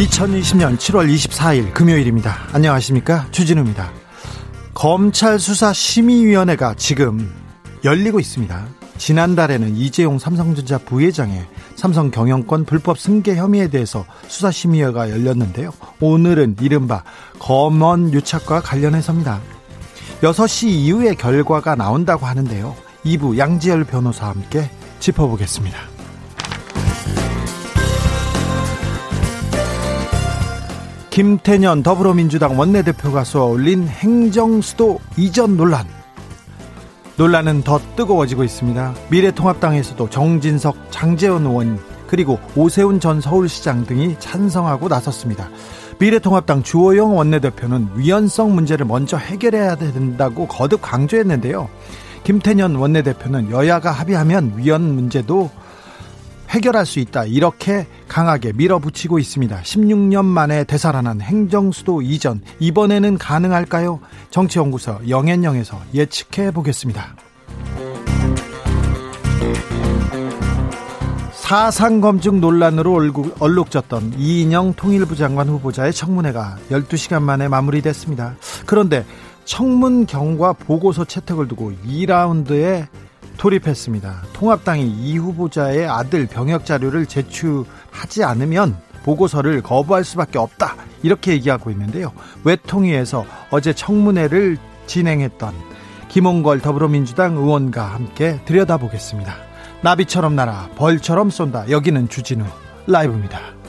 2020년 7월 24일 금요일입니다. 안녕하십니까? 주진우입니다. 검찰 수사 심의위원회가 지금 열리고 있습니다. 지난달에는 이재용 삼성전자 부회장의 삼성 경영권 불법 승계 혐의에 대해서 수사심의회가 열렸는데요. 오늘은 이른바 검언 유착과 관련해서입니다. 6시 이후에 결과가 나온다고 하는데요. 2부 양지열 변호사와 함께 짚어보겠습니다. 김태년 더불어민주당 원내대표가 쏘아올린 행정수도 이전 논란. 논란은 더 뜨거워지고 있습니다. 미래통합당에서도 정진석, 장재원 의원, 그리고 오세훈 전 서울시장 등이 찬성하고 나섰습니다. 미래통합당 주호영 원내대표는 위헌성 문제를 먼저 해결해야 된다고 거듭 강조했는데요. 김태년 원내대표는 여야가 합의하면 위헌 문제도 해결할 수 있다. 이렇게 강하게 밀어붙이고 있습니다. 16년 만에 되살아난 행정수도 이전. 이번에는 가능할까요? 정치연구소 영앤영에서 예측해 보겠습니다. 사상 검증 논란으로 얼룩졌던 이인영 통일부 장관 후보자의 청문회가 12시간 만에 마무리됐습니다. 그런데 청문 경과 보고서 채택을 두고 2라운드에 돌입했습니다. 통합당이 이 후보자의 아들 병역 자료를 제출하지 않으면 보고서를 거부할 수밖에 없다. 이렇게 얘기하고 있는데요. 외통위에서 어제 청문회를 진행했던 김홍걸 더불어민주당 의원과 함께 들여다보겠습니다. 나비처럼 날아 벌처럼 쏜다. 여기는 주진우 라이브입니다.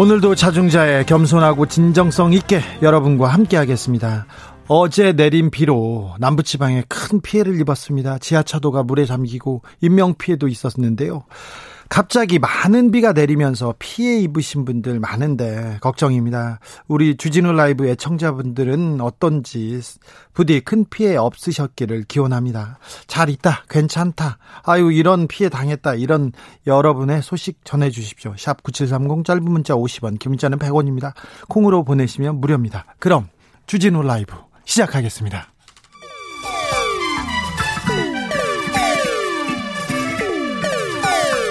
오늘도 자중자의 겸손하고 진정성 있게 여러분과 함께 하겠습니다. 어제 내린 비로 남부지방에 큰 피해를 입었습니다. 지하차도가 물에 잠기고 인명피해도 있었는데요. 갑자기 많은 비가 내리면서 피해 입으신 분들 많은데 걱정입니다. 우리 주진우 라이브 애청자분들은 어떤지 부디 큰 피해 없으셨기를 기원합니다. 잘 있다, 괜찮다, 아유, 이런 피해 당했다, 이런 여러분의 소식 전해 주십시오. 샵 9730 짧은 문자 50원, 긴 문자는 100원입니다. 콩으로 보내시면 무료입니다. 그럼 주진우 라이브 시작하겠습니다.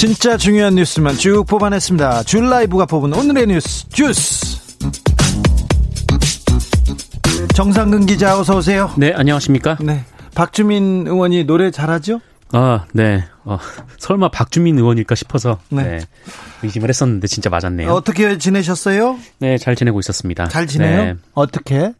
진짜 중요한 뉴스만 쭉 뽑아냈습니다. 줄 라이브가 뽑은 오늘의 뉴스 주스. 정상근 기자 어서 오세요. 네, 안녕하십니까? 네. 박주민 의원이 노래 잘하죠? 아, 네. 어, 설마 박주민 의원일까 싶어서 네. 네. 의심을 했었는데 진짜 맞았네요. 어떻게 지내셨어요? 네, 잘 지내고 있었습니다. 잘 지내요? 네. 어떻게?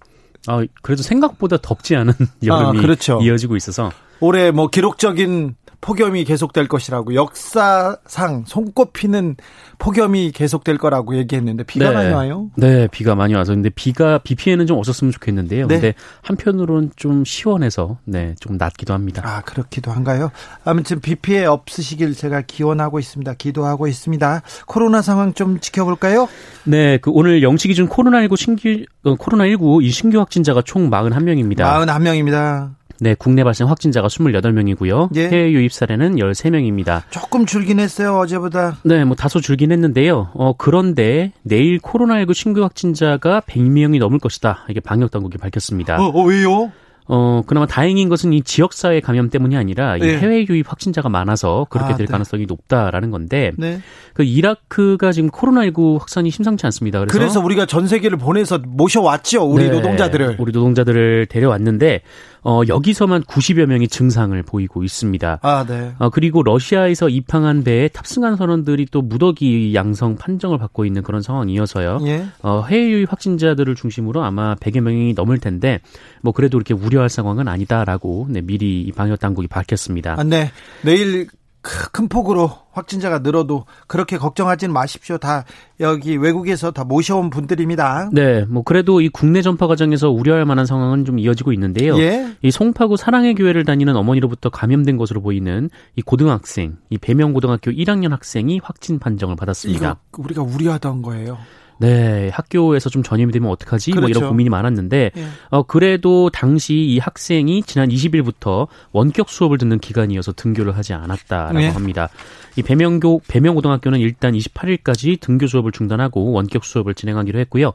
아, 그래도 생각보다 덥지 않은 여름이 아, 그렇죠. 이어지고 있어서 올해 뭐 기록적인 폭염이 계속될 것이라고 역사상 손꼽히는 폭염이 계속될 거라고 얘기했는데 비가 네. 많이 와요? 네, 비가 많이 와서 근데 비가 비 피해는 좀 없었으면 좋겠는데요. 네. 근데 한편으로는 좀 시원해서 네, 좀 낫기도 합니다. 아, 그렇기도 한가요? 아무튼 비 피해 없으시길 제가 기원하고 있습니다. 기도하고 있습니다. 코로나 상황 좀 지켜볼까요? 네, 그 오늘 영시 기준 코로나19 신규 어, 코로나19 이 신규 확진자가 총 41명입니다. 41명입니다. 네, 국내 발생 확진자가 28명이고요. 예. 해외 유입 사례는 13명입니다. 조금 줄긴 했어요, 어제보다. 네, 뭐 다소 줄긴 했는데요. 어, 그런데 내일 코로나19 신규 확진자가 100명이 넘을 것이다. 이게 방역 당국이 밝혔습니다. 어, 어 왜요? 어, 그나마 다행인 것은 이 지역사회 감염 때문이 아니라 이 네. 해외 유입 확진자가 많아서 그렇게 아, 될 네. 가능성이 높다라는 건데 네. 그 이라크가 지금 코로나19 확산이 심상치 않습니다. 그래서, 그래서 우리가 전 세계를 보내서 모셔왔죠. 우리 네. 노동자들을. 우리 노동자들을 데려왔는데 어, 여기서만 90여 명이 증상을 보이고 있습니다. 아, 네. 어, 그리고 러시아에서 입항한 배에 탑승한 선원들이 또 무더기 양성 판정을 받고 있는 그런 상황이어서요. 예. 어, 해외 유입 확진자들을 중심으로 아마 100여 명이 넘을 텐데 뭐 그래도 이렇게 우려할 상황은 아니다라고 네, 미리 방역 당국이 밝혔습니다. 아, 네. 내일 큰 폭으로 확진자가 늘어도 그렇게 걱정하지는 마십시오. 다 여기 외국에서 다 모셔온 분들입니다. 네, 뭐 그래도 이 국내 전파 과정에서 우려할 만한 상황은 좀 이어지고 있는데요. 예? 이 송파구 사랑의 교회를 다니는 어머니로부터 감염된 것으로 보이는 이 고등학생, 이 배명 고등학교 1학년 학생이 확진 판정을 받았습니다. 이거 우리가 우려하던 거예요. 네, 학교에서 좀 전염이 되면 어떡하지? 그렇죠. 뭐 이런 그렇죠. 고민이 많았는데, 예. 어, 그래도 당시 이 학생이 지난 20일부터 원격 수업을 듣는 기간이어서 등교를 하지 않았다라고 예. 합니다. 이 배명교, 배명고등학교는 일단 28일까지 등교 수업을 중단하고 원격 수업을 진행하기로 했고요.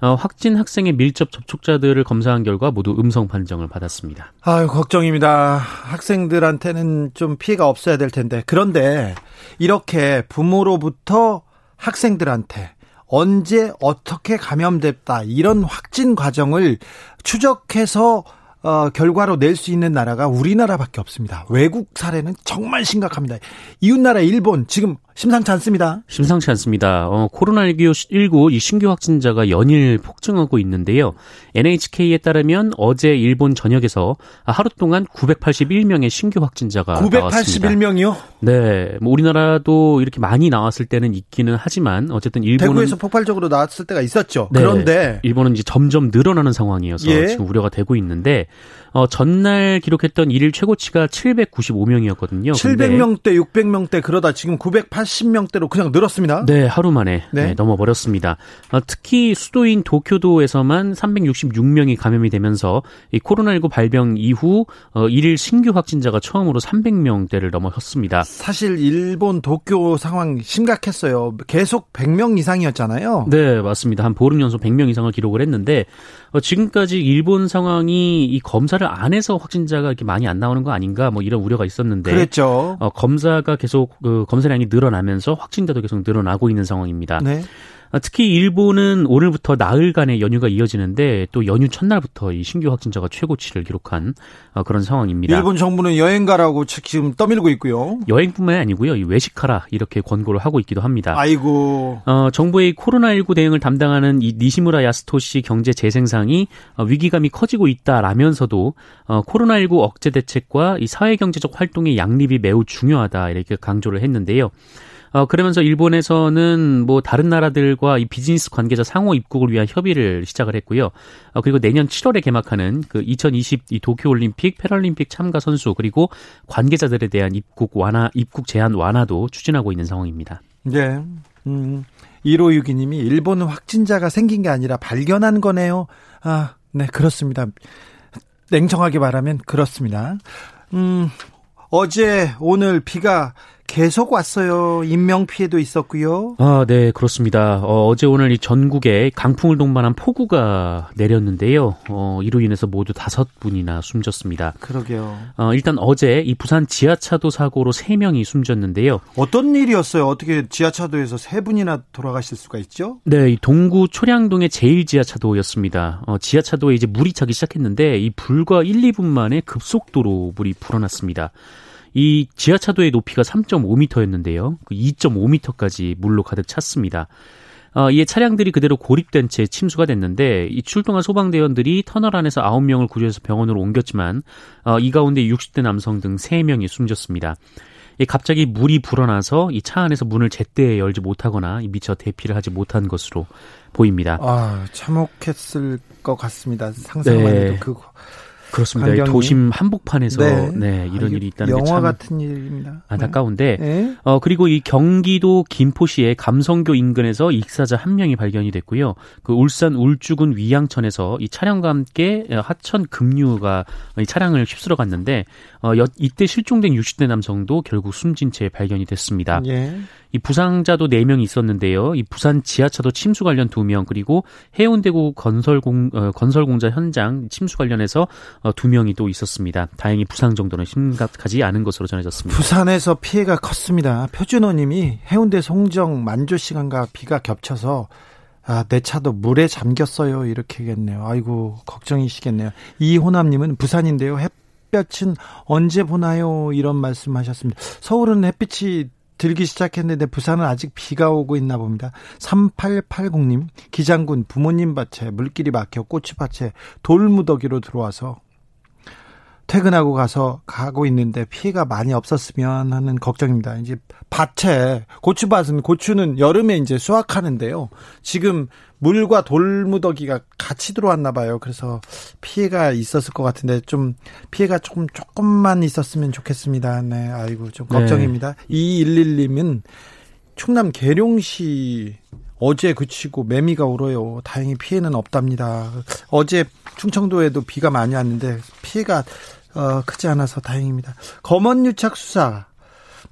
어, 확진 학생의 밀접 접촉자들을 검사한 결과 모두 음성 판정을 받았습니다. 아유, 걱정입니다. 학생들한테는 좀 피해가 없어야 될 텐데. 그런데 이렇게 부모로부터 학생들한테 언제 어떻게 감염됐다 이런 확진 과정을 추적해서 어, 결과로 낼 수 있는 나라가 우리나라밖에 없습니다. 외국 사례는 정말 심각합니다. 이웃나라 일본 지금 심상치 않습니다. 심상치 않습니다. 어, 코로나19 이 신규 확진자가 연일 폭증하고 있는데요. NHK에 따르면 어제 일본 전역에서 하루 동안 981명의 신규 확진자가 981명이요? 네. 뭐 우리나라도 이렇게 많이 나왔을 때는 있기는 하지만 어쨌든 일본은 대구에서 폭발적으로 나왔을 때가 있었죠. 네, 그런데 일본은 이제 점점 늘어나는 상황이어서 예. 지금 우려가 되고 있는데 어, 전날 기록했던 일일 최고치가 795명이었거든요. 700명대, 600명대 그러다 지금 980명대로 그냥 늘었습니다. 네, 하루 만에 네. 네, 넘어버렸습니다. 어, 특히 수도인 도쿄도에서만 366명이 감염이 되면서 이 코로나19 발병 이후 어, 일일 신규 확진자가 처음으로 300명대를 넘어섰습니다. 사실 일본 도쿄 상황 심각했어요. 계속 100명 이상이었잖아요. 네, 맞습니다. 한 보름 연속 100명 이상을 기록을 했는데 어, 지금까지 일본 상황이 이 검사를 안 해서 확진자가 이렇게 많이 안 나오는 거 아닌가 뭐 이런 우려가 있었는데 그랬죠. 어, 검사가 계속 그 검사량이 늘어나면서 확진자도 계속 늘어나고 있는 상황입니다. 네. 아, 특히 일본은 오늘부터 나흘간의 연휴가 이어지는데 또 연휴 첫날부터 이 신규 확진자가 최고치를 기록한 어, 그런 상황입니다. 일본 정부는 여행 가라고 지금 떠밀고 있고요. 여행뿐만이 아니고요. 외식하라 이렇게 권고를 하고 있기도 합니다. 아이고. 어, 정부의 코로나19 대응을 담당하는 이 니시무라 야스토시 경제재생상이 어, 위기감이 커지고 있다라면서도 어, 코로나19 억제 대책과 이 사회경제적 활동의 양립이 매우 중요하다 이렇게 강조를 했는데요. 어, 그러면서 일본에서는 뭐 다른 나라들과 이 비즈니스 관계자 상호 입국을 위한 협의를 시작을 했고요. 어, 그리고 내년 7월에 개막하는 그 2020 도쿄 올림픽, 패럴림픽 참가 선수 그리고 관계자들에 대한 입국 완화, 입국 제한 완화도 추진하고 있는 상황입니다. 네. 음, 1562님이 일본 확진자가 생긴 게 아니라 발견한 거네요. 아, 네, 그렇습니다. 냉정하게 말하면 그렇습니다. 음, 어제 오늘 비가 계속 왔어요. 인명 피해도 있었고요. 아, 네, 그렇습니다. 어, 제 오늘 이 전국에 강풍을 동반한 폭우가 내렸는데요. 어, 이로 인해서 모두 다섯 분이나 숨졌습니다. 그러게요. 어, 일단 어제 이 부산 지하차도 사고로 세 명이 숨졌는데요. 어떤 일이었어요? 어떻게 지하차도에서 세 분이나 돌아가실 수가 있죠? 네, 이 동구 초량동의 제일 지하차도였습니다. 어, 지하차도에 이제 물이 차기 시작했는데 이 불과 1, 2분 만에 급속도로 물이 불어났습니다. 이 지하차도의 높이가 3.5m였는데요. 2.5m까지 그 물로 가득 찼습니다. 어, 이에 차량들이 그대로 고립된 채 침수가 됐는데 이 출동한 소방대원들이 터널 안에서 9명을 구조해서 병원으로 옮겼지만 어, 이 가운데 60대 남성 등 3명이 숨졌습니다. 이 갑자기 물이 불어나서 이 차 안에서 문을 제때 열지 못하거나 미처 대피를 하지 못한 것으로 보입니다. 아, 참혹했을 것 같습니다. 상상만 해도 네. 그 그렇습니다. 환경이. 도심 한복판에서 네, 네 이런 아, 일이 있다는 영화 게참 같은 일입니다. 안타까운데 네. 어 그리고 이 경기도 김포시의 감성교 인근에서 익사자 한 명이 발견이 됐고요. 그 울산 울주군 위양천에서 이 차량과 함께 하천 급류가 이 차량을 휩쓸어 갔는데 어 이때 실종된 60대 남성도 결국 숨진 채 발견이 됐습니다. 예. 이 부상자도 4명 있었는데요. 이 부산 지하차도 침수 관련 2명 그리고 해운대구 건설공 어, 건설공자 현장 침수 관련해서 어, 2명이 또 있었습니다. 다행히 부상 정도는 심각하지 않은 것으로 전해졌습니다. 부산에서 피해가 컸습니다. 표준호 님이 해운대 송정 만조 시간과 비가 겹쳐서 아, 내 차도 물에 잠겼어요. 이렇게겠네요. 아이고, 걱정이시겠네요. 이호남님은 부산인데요. 햇볕은 언제 보나요? 이런 말씀 하셨습니다. 서울은 햇빛이 들기 시작했는데 부산은 아직 비가 오고 있나 봅니다. 3880님, 기장군 부모님 밭에 물길이 막혀 고추밭에 돌무더기로 들어와서 퇴근하고 가서 가고 있는데 피해가 많이 없었으면 하는 걱정입니다. 이제 밭에 고추밭은 고추는 여름에 이제 수확하는데요. 지금 물과 돌무더기가 같이 들어왔나 봐요. 그래서 피해가 있었을 것 같은데 좀 피해가 조금 조금만 있었으면 좋겠습니다. 네, 아이고 좀 걱정입니다. 네. 2211님은 충남 계룡시 어제 그치고 매미가 울어요. 다행히 피해는 없답니다. 어제 충청도에도 비가 많이 왔는데 피해가 어, 크지 않아서 다행입니다. 검언유착 수사.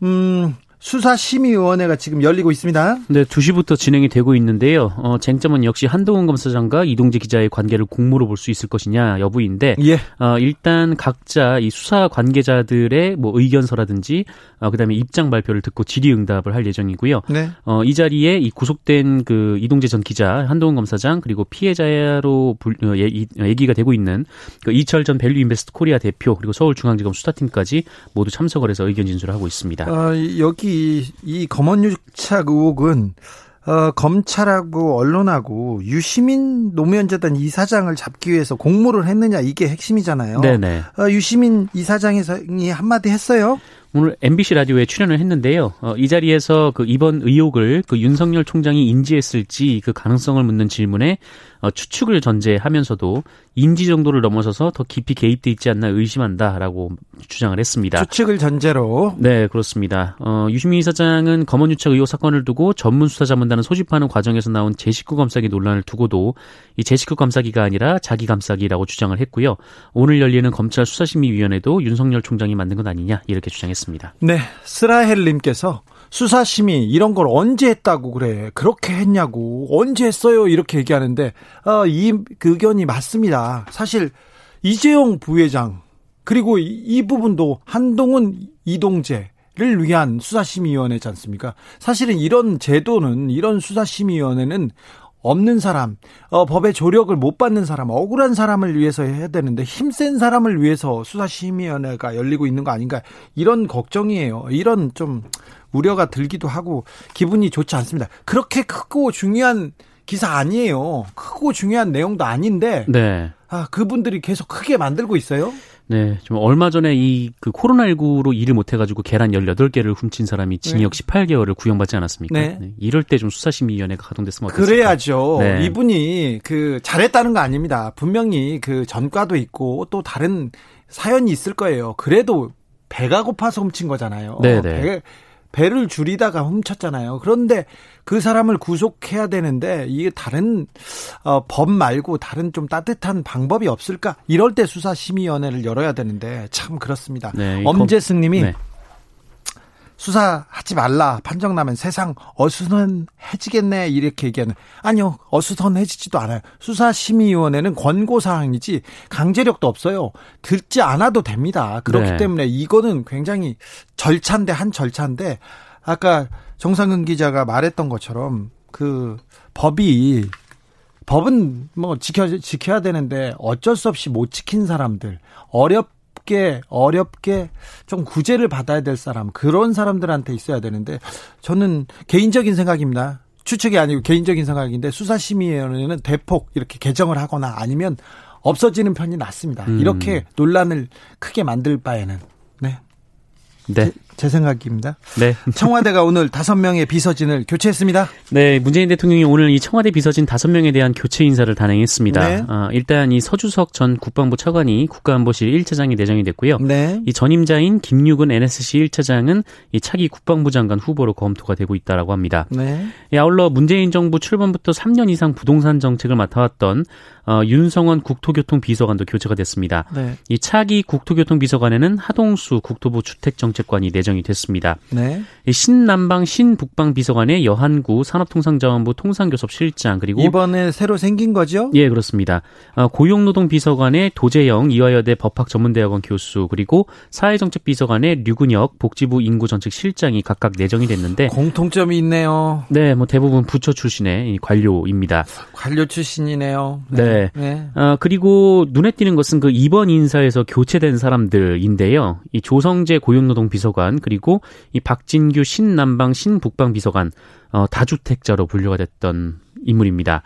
음, 수사심의위원회가 지금 열리고 있습니다. 네, 2시부터 진행이 되고 있는데요. 어, 쟁점은 역시 한동훈 검사장과 이동재 기자의 관계를 공모로 볼 수 있을 것이냐 여부인데, 예. 어, 일단 각자 이 수사 관계자들의 뭐 의견서라든지, 어, 그다음에 입장 발표를 듣고 질의응답을 할 예정이고요. 네. 어, 이 자리에 이 구속된 그 이동재 전 기자, 한동훈 검사장 그리고 피해자로 불, 어, 예, 얘기가 되고 있는 그 이철 전 Value Invest Korea 대표 그리고 서울중앙지검 수사팀까지 모두 참석을 해서 의견 진술을 하고 있습니다. 어, 여기 이, 검언유착 의혹은 어, 검찰하고 언론하고 유시민 노무현 재단 이사장을 잡기 위해서 공모를 했느냐 이게 핵심이잖아요. 네네. 어, 유시민 이사장이 한마디 했어요. 오늘 MBC 라디오에 출연을 했는데요. 어, 이 자리에서 그 이번 의혹을 그 윤석열 총장이 인지했을지 그 가능성을 묻는 질문에 어, 추측을 전제하면서도 인지 정도를 넘어서서 더 깊이 개입돼 있지 않나 의심한다라고 주장을 했습니다. 추측을 전제로. 네, 그렇습니다. 어, 유시민 이사장은 검언유착 의혹 사건을 두고 전문 수사자문단을 소집하는 과정에서 나온 제19 감사기 논란을 두고도 이 제19 감사기가 아니라 자기 감사기라고 주장을 했고요. 오늘 열리는 검찰 수사심의위원회도 윤석열 총장이 만든 것 아니냐 이렇게 주장했습니다. 네, 스라헬님께서 수사심의 이런 걸 언제 했다고 그래 그렇게 했냐고 언제 했어요 이렇게 얘기하는데 어, 이 의견이 맞습니다. 사실 이재용 부회장 그리고 이, 이 부분도 한동훈 이동재 를 위한 수사심의위원회지 않습니까? 사실은 이런 제도는 이런 수사심의위원회는 없는 사람, 어, 법의 조력을 못 받는 사람, 억울한 사람을 위해서 해야 되는데 힘센 사람을 위해서 수사심의위원회가 열리고 있는 거 아닌가 이런 걱정이에요. 이런 좀 우려가 들기도 하고 기분이 좋지 않습니다. 그렇게 크고 중요한 기사 아니에요. 크고 중요한 내용도 아닌데 네. 아, 그분들이 계속 크게 만들고 있어요. 네, 좀 얼마 전에 이 그 코로나19로 일을 못 해가지고 계란 18개를 훔친 사람이 징역 네. 18개월을 구형받지 않았습니까? 네. 네. 이럴 때 좀 수사심의위원회가 가동됐으면 어떻을까? 그래야죠. 네. 이분이 그 잘했다는 거 아닙니다. 분명히 그 전과도 있고 또 다른 사연이 있을 거예요. 그래도 배가 고파서 훔친 거잖아요. 네, 네. 배, 배를 줄이다가 훔쳤잖아요. 그런데 그 사람을 구속해야 되는데 이게 다른 어, 법 말고 다른 좀 따뜻한 방법이 없을까? 이럴 때 수사심의위원회를 열어야 되는데 참 그렇습니다. 네, 엄재승님이 네. 수사하지 말라. 판정 나면 세상 어수선해지겠네. 이렇게 얘기하는. 아니요 어수선해지지도 않아요. 수사심의위원회는 권고사항이지 강제력도 없어요. 듣지 않아도 됩니다. 그렇기 네. 때문에 이거는 굉장히 절차인데 한 절차인데 아까 정상근 기자가 말했던 것처럼 그 법이 법은 뭐 지켜 지켜야 되는데 어쩔 수 없이 못 지킨 사람들 어렵 어렵게 어렵게 좀 구제를 받아야 될 사람 그런 사람들한테 있어야 되는데 저는 개인적인 생각입니다. 추측이 아니고 개인적인 생각인데 수사심의위원회는 대폭 이렇게 개정을 하거나 아니면 없어지는 편이 낫습니다. 음. 이렇게 논란을 크게 만들 바에는 네. 네. 제, 제 생각입니다. 네. 청와대가 오늘 다섯 명의 비서진을 교체했습니다. 네, 문재인 대통령이 오늘 이 청와대 비서진 다섯 명에 대한 교체 인사를 단행했습니다. 네. 어, 일단 이 서주석 전 국방부 차관이 국가안보실 1차장이 내정이 됐고요. 네. 이 전임자인 김육은 NSC 1차장은 이 차기 국방부 장관 후보로 검토가 되고 있다라고 합니다. 네. 이 아울러 문재인 정부 출범부터 3년 이상 부동산 정책을 맡아왔던 어, 윤성원 국토교통 비서관도 교체가 됐습니다. 네. 이 차기 국토교통 비서관에는 하동수 국토부 주택정 정책관이 내정 이 됐습니다. 네. 신남방 신북방 비서관의 여한구 산업통상자원부 통상교섭실장 그리고 이번에 새로 생긴 거죠? 예 그렇습니다. 어, 고용노동 비서관의 도재영 이화여대 법학전문대학원 교수 그리고 사회정책 비서관의 류근혁 복지부 인구정책실장이 각각 내정이 됐는데 공통점이 있네요. 네, 뭐 대부분 부처 출신의 관료입니다. 관료 출신이네요. 네. 네. 어, 그리고 눈에 띄는 것은 그 이번 인사에서 교체된 사람들인데요. 이 조성재 고용노동 비서관 그리고 이 박진규 신남방 신북방 비서관 어, 다주택자로 분류가 됐던 인물입니다.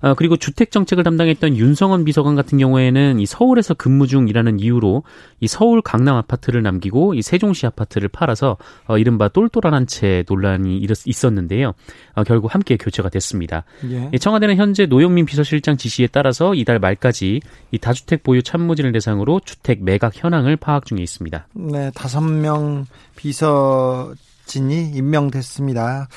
어, 그리고 주택 정책을 담당했던 윤성원 비서관 같은 경우에는 이 서울에서 근무 중이라는 이유로 이 서울 강남 아파트를 남기고 이 세종시 아파트를 팔아서 어, 이른바 똘똘한 한 채 논란이 있었는데요. 어, 결국 함께 교체가 됐습니다. 예. 청와대는 현재 노영민 비서실장 지시에 따라서 이달 말까지 이 다주택 보유 참모진을 대상으로 주택 매각 현황을 파악 중에 있습니다. 네, 다섯 명 비서진이 임명됐습니다.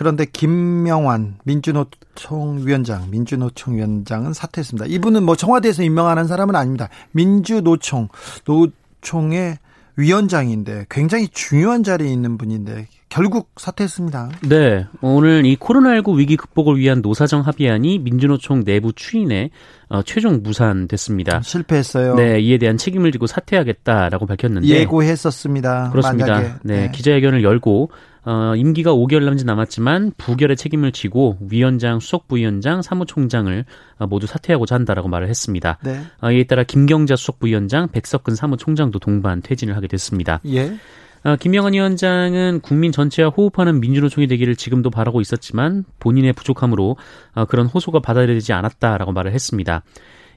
그런데 김명환 민주노총 위원장, 민주노총 위원장은 사퇴했습니다. 이분은 뭐 청와대에서 임명하는 사람은 아닙니다. 민주노총, 노총의 위원장인데 굉장히 중요한 자리에 있는 분인데 결국 사퇴했습니다. 네. 오늘 이 코로나19 위기 극복을 위한 노사정 합의안이 민주노총 내부 추인에 어, 최종 무산됐습니다. 실패했어요. 네, 이에 대한 책임을 지고 사퇴하겠다라고 밝혔는데 예고했었습니다. 그렇습니다. 네, 네, 기자회견을 열고 어, 임기가 5개월 남짓 남았지만 부결의 책임을 지고 위원장, 수석 부위원장, 사무총장을 어, 모두 사퇴하고자 한다라고 말을 했습니다. 네. 어, 이에 따라 김경자 수석 부위원장, 백석근 사무총장도 동반 퇴진을 하게 됐습니다. 예. 어, 김명환 위원장은 국민 전체와 호흡하는 민주노총이 되기를 지금도 바라고 있었지만 본인의 부족함으로 어, 그런 호소가 받아들이지 않았다라고 말을 했습니다.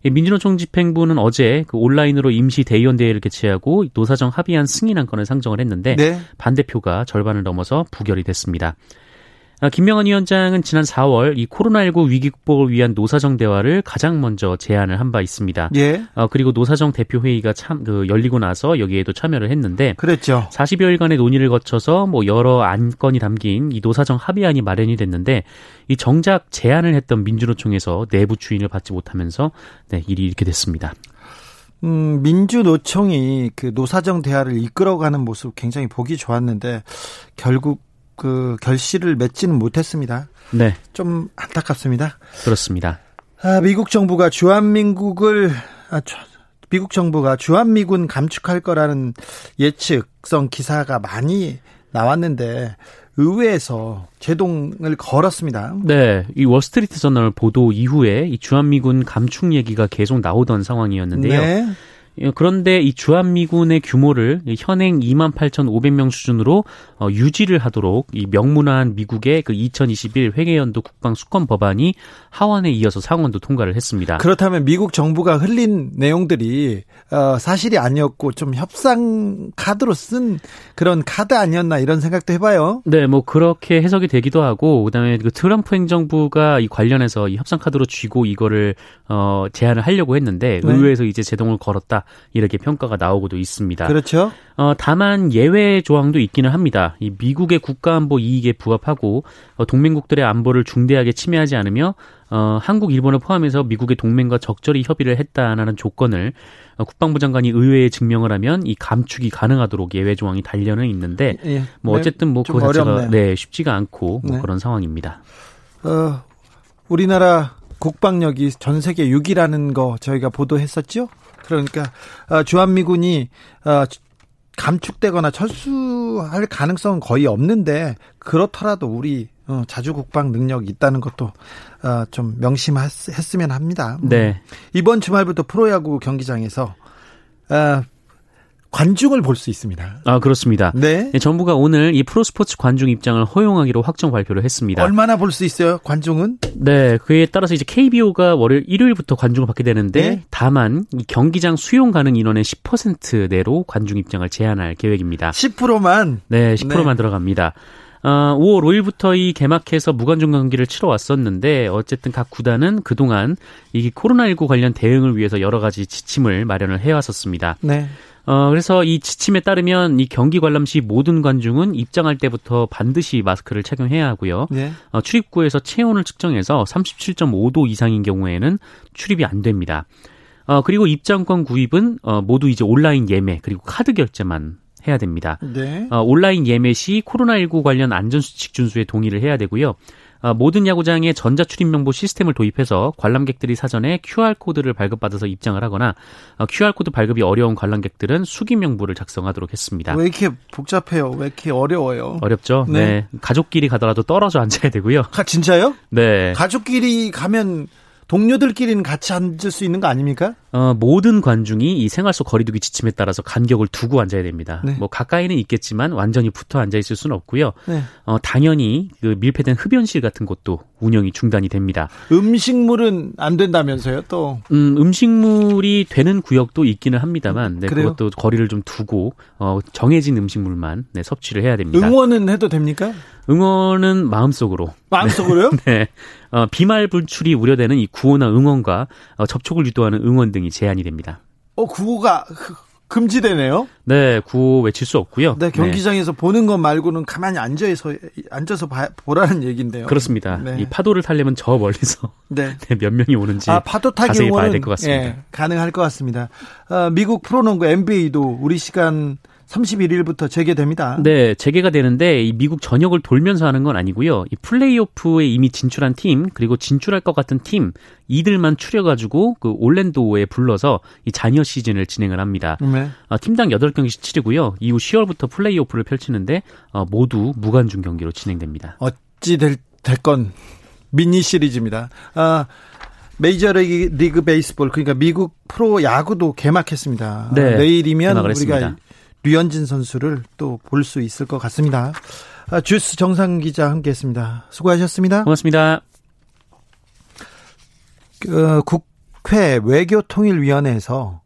민주노총 집행부는 어제 그 온라인으로 임시 대의원 대회를 개최하고 노사정 합의안 승인 한 건을 상정을 했는데 네. 반대표가 절반을 넘어서 부결이 됐습니다. 아, 김명환 위원장은 지난 4월 이 코로나19 위기 극복을 위한 노사정 대화를 가장 먼저 제안을 한 바 있습니다. 예. 어, 그리고 노사정 대표 회의가 참 그, 열리고 나서 여기에도 참여를 했는데 그랬죠. 40여일간의 논의를 거쳐서 뭐 여러 안건이 담긴 이 노사정 합의안이 마련이 됐는데 이 정작 제안을 했던 민주노총에서 내부 추인을 받지 못하면서 네, 일이 이렇게 됐습니다. 음, 민주노총이 그 노사정 대화를 이끌어가는 모습 굉장히 보기 좋았는데 결국 그 결실을 맺지는 못했습니다. 네. 좀 안타깝습니다. 그렇습니다. 아, 미국 정부가 주한민국을 아, 미국 정부가 주한미군 감축할 거라는 예측성 기사가 많이 나왔는데 의회에서 제동을 걸었습니다. 네, 이 월스트리트 저널 보도 이후에 이 주한미군 감축 얘기가 계속 나오던 상황이었는데요. 네. 예, 그런데 이 주한미군의 규모를 현행 2만 8,500명 수준으로 어, 유지를 하도록 이 명문화한 미국의 그 2021 회계연도 국방 수권 법안이 하원에 이어서 상원도 통과를 했습니다. 그렇다면 미국 정부가 흘린 내용들이 어, 사실이 아니었고 좀 협상 카드로 쓴 그런 카드 아니었나 이런 생각도 해봐요. 네, 뭐 그렇게 해석이 되기도 하고 그다음에 그 트럼프 행정부가 이 관련해서 이 협상 카드로 쥐고 이거를 어, 제안을 하려고 했는데 네. 의회에서 이제 제동을 걸었다. 이렇게 평가가 나오고도 있습니다. 그렇죠. 어, 다만 예외 조항도 있기는 합니다. 이 미국의 국가안보 이익에 부합하고 어, 동맹국들의 안보를 중대하게 침해하지 않으며 어, 한국, 일본을 포함해서 미국의 동맹과 적절히 협의를 했다는 조건을 어, 국방부 장관이 의회에 증명을 하면 이 감축이 가능하도록 예외 조항이 달려는 있는데 예, 뭐 네, 어쨌든 뭐 그거 자체가 네 쉽지가 않고 뭐 네. 그런 상황입니다. 어, 우리나라 국방력이 전 세계 6위라는 거 저희가 보도했었죠? 그러니까 어, 주한미군이 어, 감축되거나 철수할 가능성은 거의 없는데 그렇더라도 우리 어, 자주 국방 능력이 있다는 것도 좀 명심했으면 합니다. 네. 이번 주말부터 프로야구 경기장에서 관중을 볼 수 있습니다. 아 그렇습니다. 네. 네. 정부가 오늘 이 프로스포츠 관중 입장을 허용하기로 확정 발표를 했습니다. 얼마나 볼 수 있어요? 관중은? 네, 그에 따라서 이제 KBO가 월요일 일요일부터 관중을 받게 되는데 네. 다만 이 경기장 수용 가능 인원의 10% 내로 관중 입장을 제한할 계획입니다. 10%만? 네, 10%만 네. 들어갑니다. 어, 5월 5일부터 이 개막해서 무관중 경기를 치러 왔었는데 어쨌든 각 구단은 그동안 이 코로나19 관련 대응을 위해서 여러 가지 지침을 마련을 해왔었습니다. 네. 어, 그래서 이 지침에 따르면 이 경기 관람 시 모든 관중은 입장할 때부터 반드시 마스크를 착용해야 하고요. 네. 어, 출입구에서 체온을 측정해서 37.5도 이상인 경우에는 출입이 안 됩니다. 어, 그리고 입장권 구입은 어, 모두 이제 온라인 예매 그리고 카드 결제만 해야 됩니다. 네. 어, 온라인 예매 시 코로나19 관련 안전수칙 준수에 동의를 해야 되고요. 어, 모든 야구장에 전자 출입 명부 시스템을 도입해서 관람객들이 사전에 QR코드를 발급받아서 입장을 하거나 어, QR코드 발급이 어려운 관람객들은 수기 명부를 작성하도록 했습니다. 왜 이렇게 복잡해요? 왜 이렇게 어려워요? 어렵죠? 네. 네. 가족끼리 가더라도 떨어져 앉아야 되고요. 가, 진짜요? 네. 가족끼리 가면 동료들끼리는 같이 앉을 수 있는 거 아닙니까? 어, 모든 관중이 이 생활 속 거리두기 지침에 따라서 간격을 두고 앉아야 됩니다. 네. 뭐 가까이는 있겠지만 완전히 붙어 앉아 있을 수는 없고요. 네. 어, 당연히 그 밀폐된 흡연실 같은 곳도 운영이 중단이 됩니다. 음식물은 안 된다면서요, 또. 음, 음식물이 되는 구역도 있기는 합니다만 네, 그래요? 그것도 거리를 좀 두고 어, 정해진 음식물만 네, 섭취를 해야 됩니다. 응원은 해도 됩니까? 응원은 마음속으로 마음속으로요? 네. 어, 비말 분출이 우려되는 이 구호나 응원과 어, 접촉을 유도하는 응원 등이 제한이 됩니다. 어, 구호가 그- 금지되네요. 네, 구호 외칠 수 없고요. 네, 경기장에서 보는 것 말고는 가만히 앉아서 앉아서 봐- 보라는 얘기인데요. 그렇습니다. 네. 이 파도를 타려면 저 멀리서 네. 네, 몇 명이 오는지 아, 파도 타기 자세히 봐야 될 것 같습니다. 예, 가능할 것 같습니다. 어, 미국 프로농구 NBA도 우리 시간 31일부터 재개됩니다. 네, 재개가 되는데 이 미국 전역을 돌면서 하는 건 아니고요. 이 플레이오프에 이미 진출한 팀 그리고 진출할 것 같은 팀 이들만 추려가지고 그 올랜도에 불러서 이 잔여 시즌을 진행을 합니다. 네. 어, 팀당 8경기씩 치르고요. 이후 10월부터 플레이오프를 펼치는데 어, 모두 무관중 경기로 진행됩니다. 어찌 될, 됐건 미니 시리즈입니다. 아, 메이저리그 리그 베이스볼 그러니까 미국 프로 야구도 개막했습니다. 네, 아, 내일이면 우리가. 류현진 선수를 또 볼 수 있을 것 같습니다. 아, 주스 정상 기자 함께했습니다. 수고하셨습니다. 고맙습니다. 어, 국회 외교통일위원회에서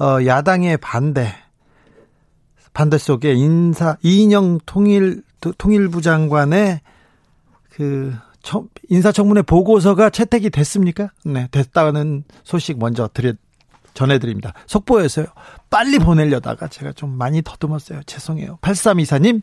어, 야당의 반대 반대 속에 인사 이인영 통일 통일부 장관의 그 청- 인사청문회 보고서가 채택이 됐습니까? 네, 됐다는 소식 먼저 드려 전해드립니다. 속보여서요. 빨리 보내려다가 제가 좀 많이 더듬었어요. 죄송해요. 8324님,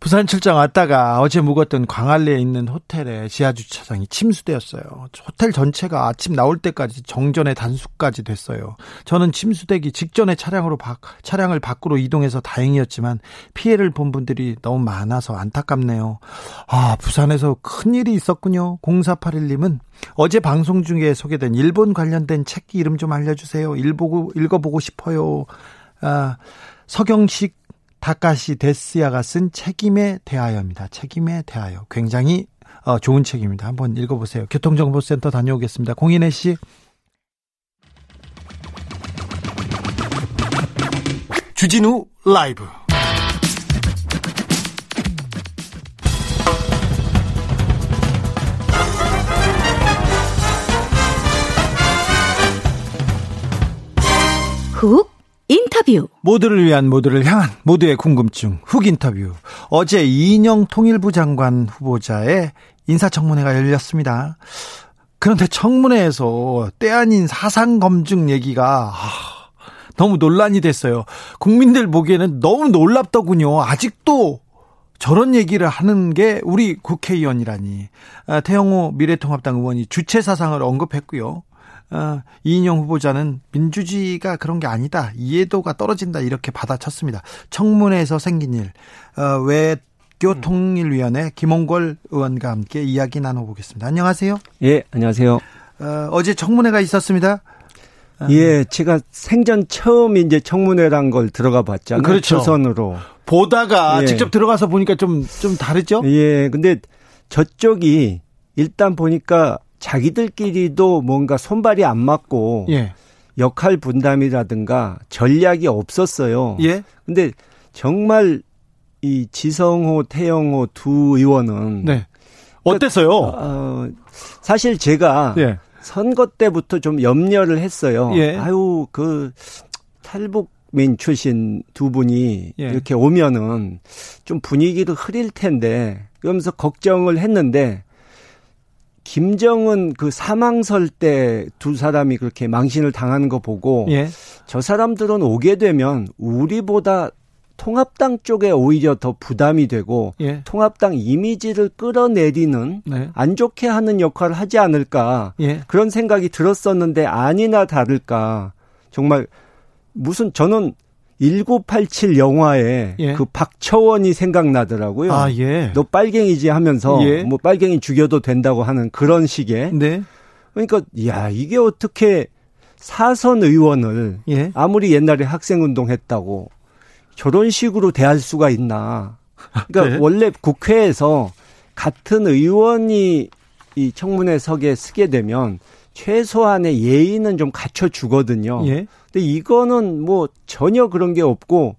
부산 출장 왔다가 어제 묵었던 광안리에 있는 호텔의 지하 주차장이 침수되었어요. 호텔 전체가 아침 나올 때까지 정전의 단수까지 됐어요. 저는 침수되기 직전에 차량으로 바, 차량을 밖으로 이동해서 다행이었지만 피해를 본 분들이 너무 많아서 안타깝네요. 아, 부산에서 큰 일이 있었군요. 0481님은 어제 방송 중에 소개된 일본 관련된 책 이름 좀 알려주세요. 읽어보고, 싶어요. 아, 서경식 다카시 데스야가 쓴 책임에 대하여입니다. 책임에 대하여. 굉장히 어, 좋은 책입니다. 한번 읽어보세요. 교통정보센터 다녀오겠습니다. 공인혜 씨. 주진우 라이브. 훅 인터뷰. 모두를 위한 모두를 향한 모두의 궁금증 훅 인터뷰. 어제 이인영 통일부 장관 후보자의 인사청문회가 열렸습니다. 그런데 청문회에서 때 아닌 사상 검증 얘기가 아, 너무 논란이 됐어요. 국민들 보기에는 너무 놀랍더군요. 아직도 저런 얘기를 하는 게 우리 국회의원이라니. 아, 태영호 미래통합당 의원이 주체 사상을 언급했고요. 어, 이인영 후보자는 민주주의가 그런 게 아니다. 이해도가 떨어진다. 이렇게 받아쳤습니다. 청문회에서 생긴 일, 어, 외교통일위원회 김홍걸 의원과 함께 이야기 나눠보겠습니다. 안녕하세요. 예, 안녕하세요. 어, 어제 청문회가 있었습니다. 아. 예, 제가 생전 처음 이제 청문회란 걸 들어가 봤잖아요. 그렇죠. 초선으로. 보다가 예. 직접 들어가서 보니까 좀, 좀 다르죠? 예, 근데 저쪽이 일단 보니까 자기들끼리도 뭔가 손발이 안 맞고 예. 역할 분담이라든가 전략이 없었어요. 예. 근데 정말 이 지성호, 태영호 두 의원은 네. 어땠어요? 어, 사실 제가 예. 선거 때부터 좀 염려를 했어요. 예. 아유, 그 탈북민 출신 두 분이 예. 이렇게 오면은 좀 분위기도 흐릴 텐데 그러면서 걱정을 했는데 김정은 그 사망설 때 두 사람이 그렇게 망신을 당하는 거 보고 예. 저 사람들은 오게 되면 우리보다 통합당 쪽에 오히려 더 부담이 되고 예. 통합당 이미지를 끌어내리는 네. 안 좋게 하는 역할을 하지 않을까 예. 그런 생각이 들었었는데 아니나 다를까 정말 무슨 저는 1987 영화에 예. 그 박처원이 생각나더라고요. 아, 예. 너 빨갱이지 하면서 예. 뭐 빨갱이 죽여도 된다고 하는 그런 식의 네. 그러니까 야 이게 어떻게 사선 의원을 예. 아무리 옛날에 학생 운동했다고 저런 식으로 대할 수가 있나? 그러니까 네. 원래 국회에서 같은 의원이 이 청문회석에 서게 되면 최소한의 예의는 좀 갖춰 주거든요. 예. 근데 이거는 뭐 전혀 그런 게 없고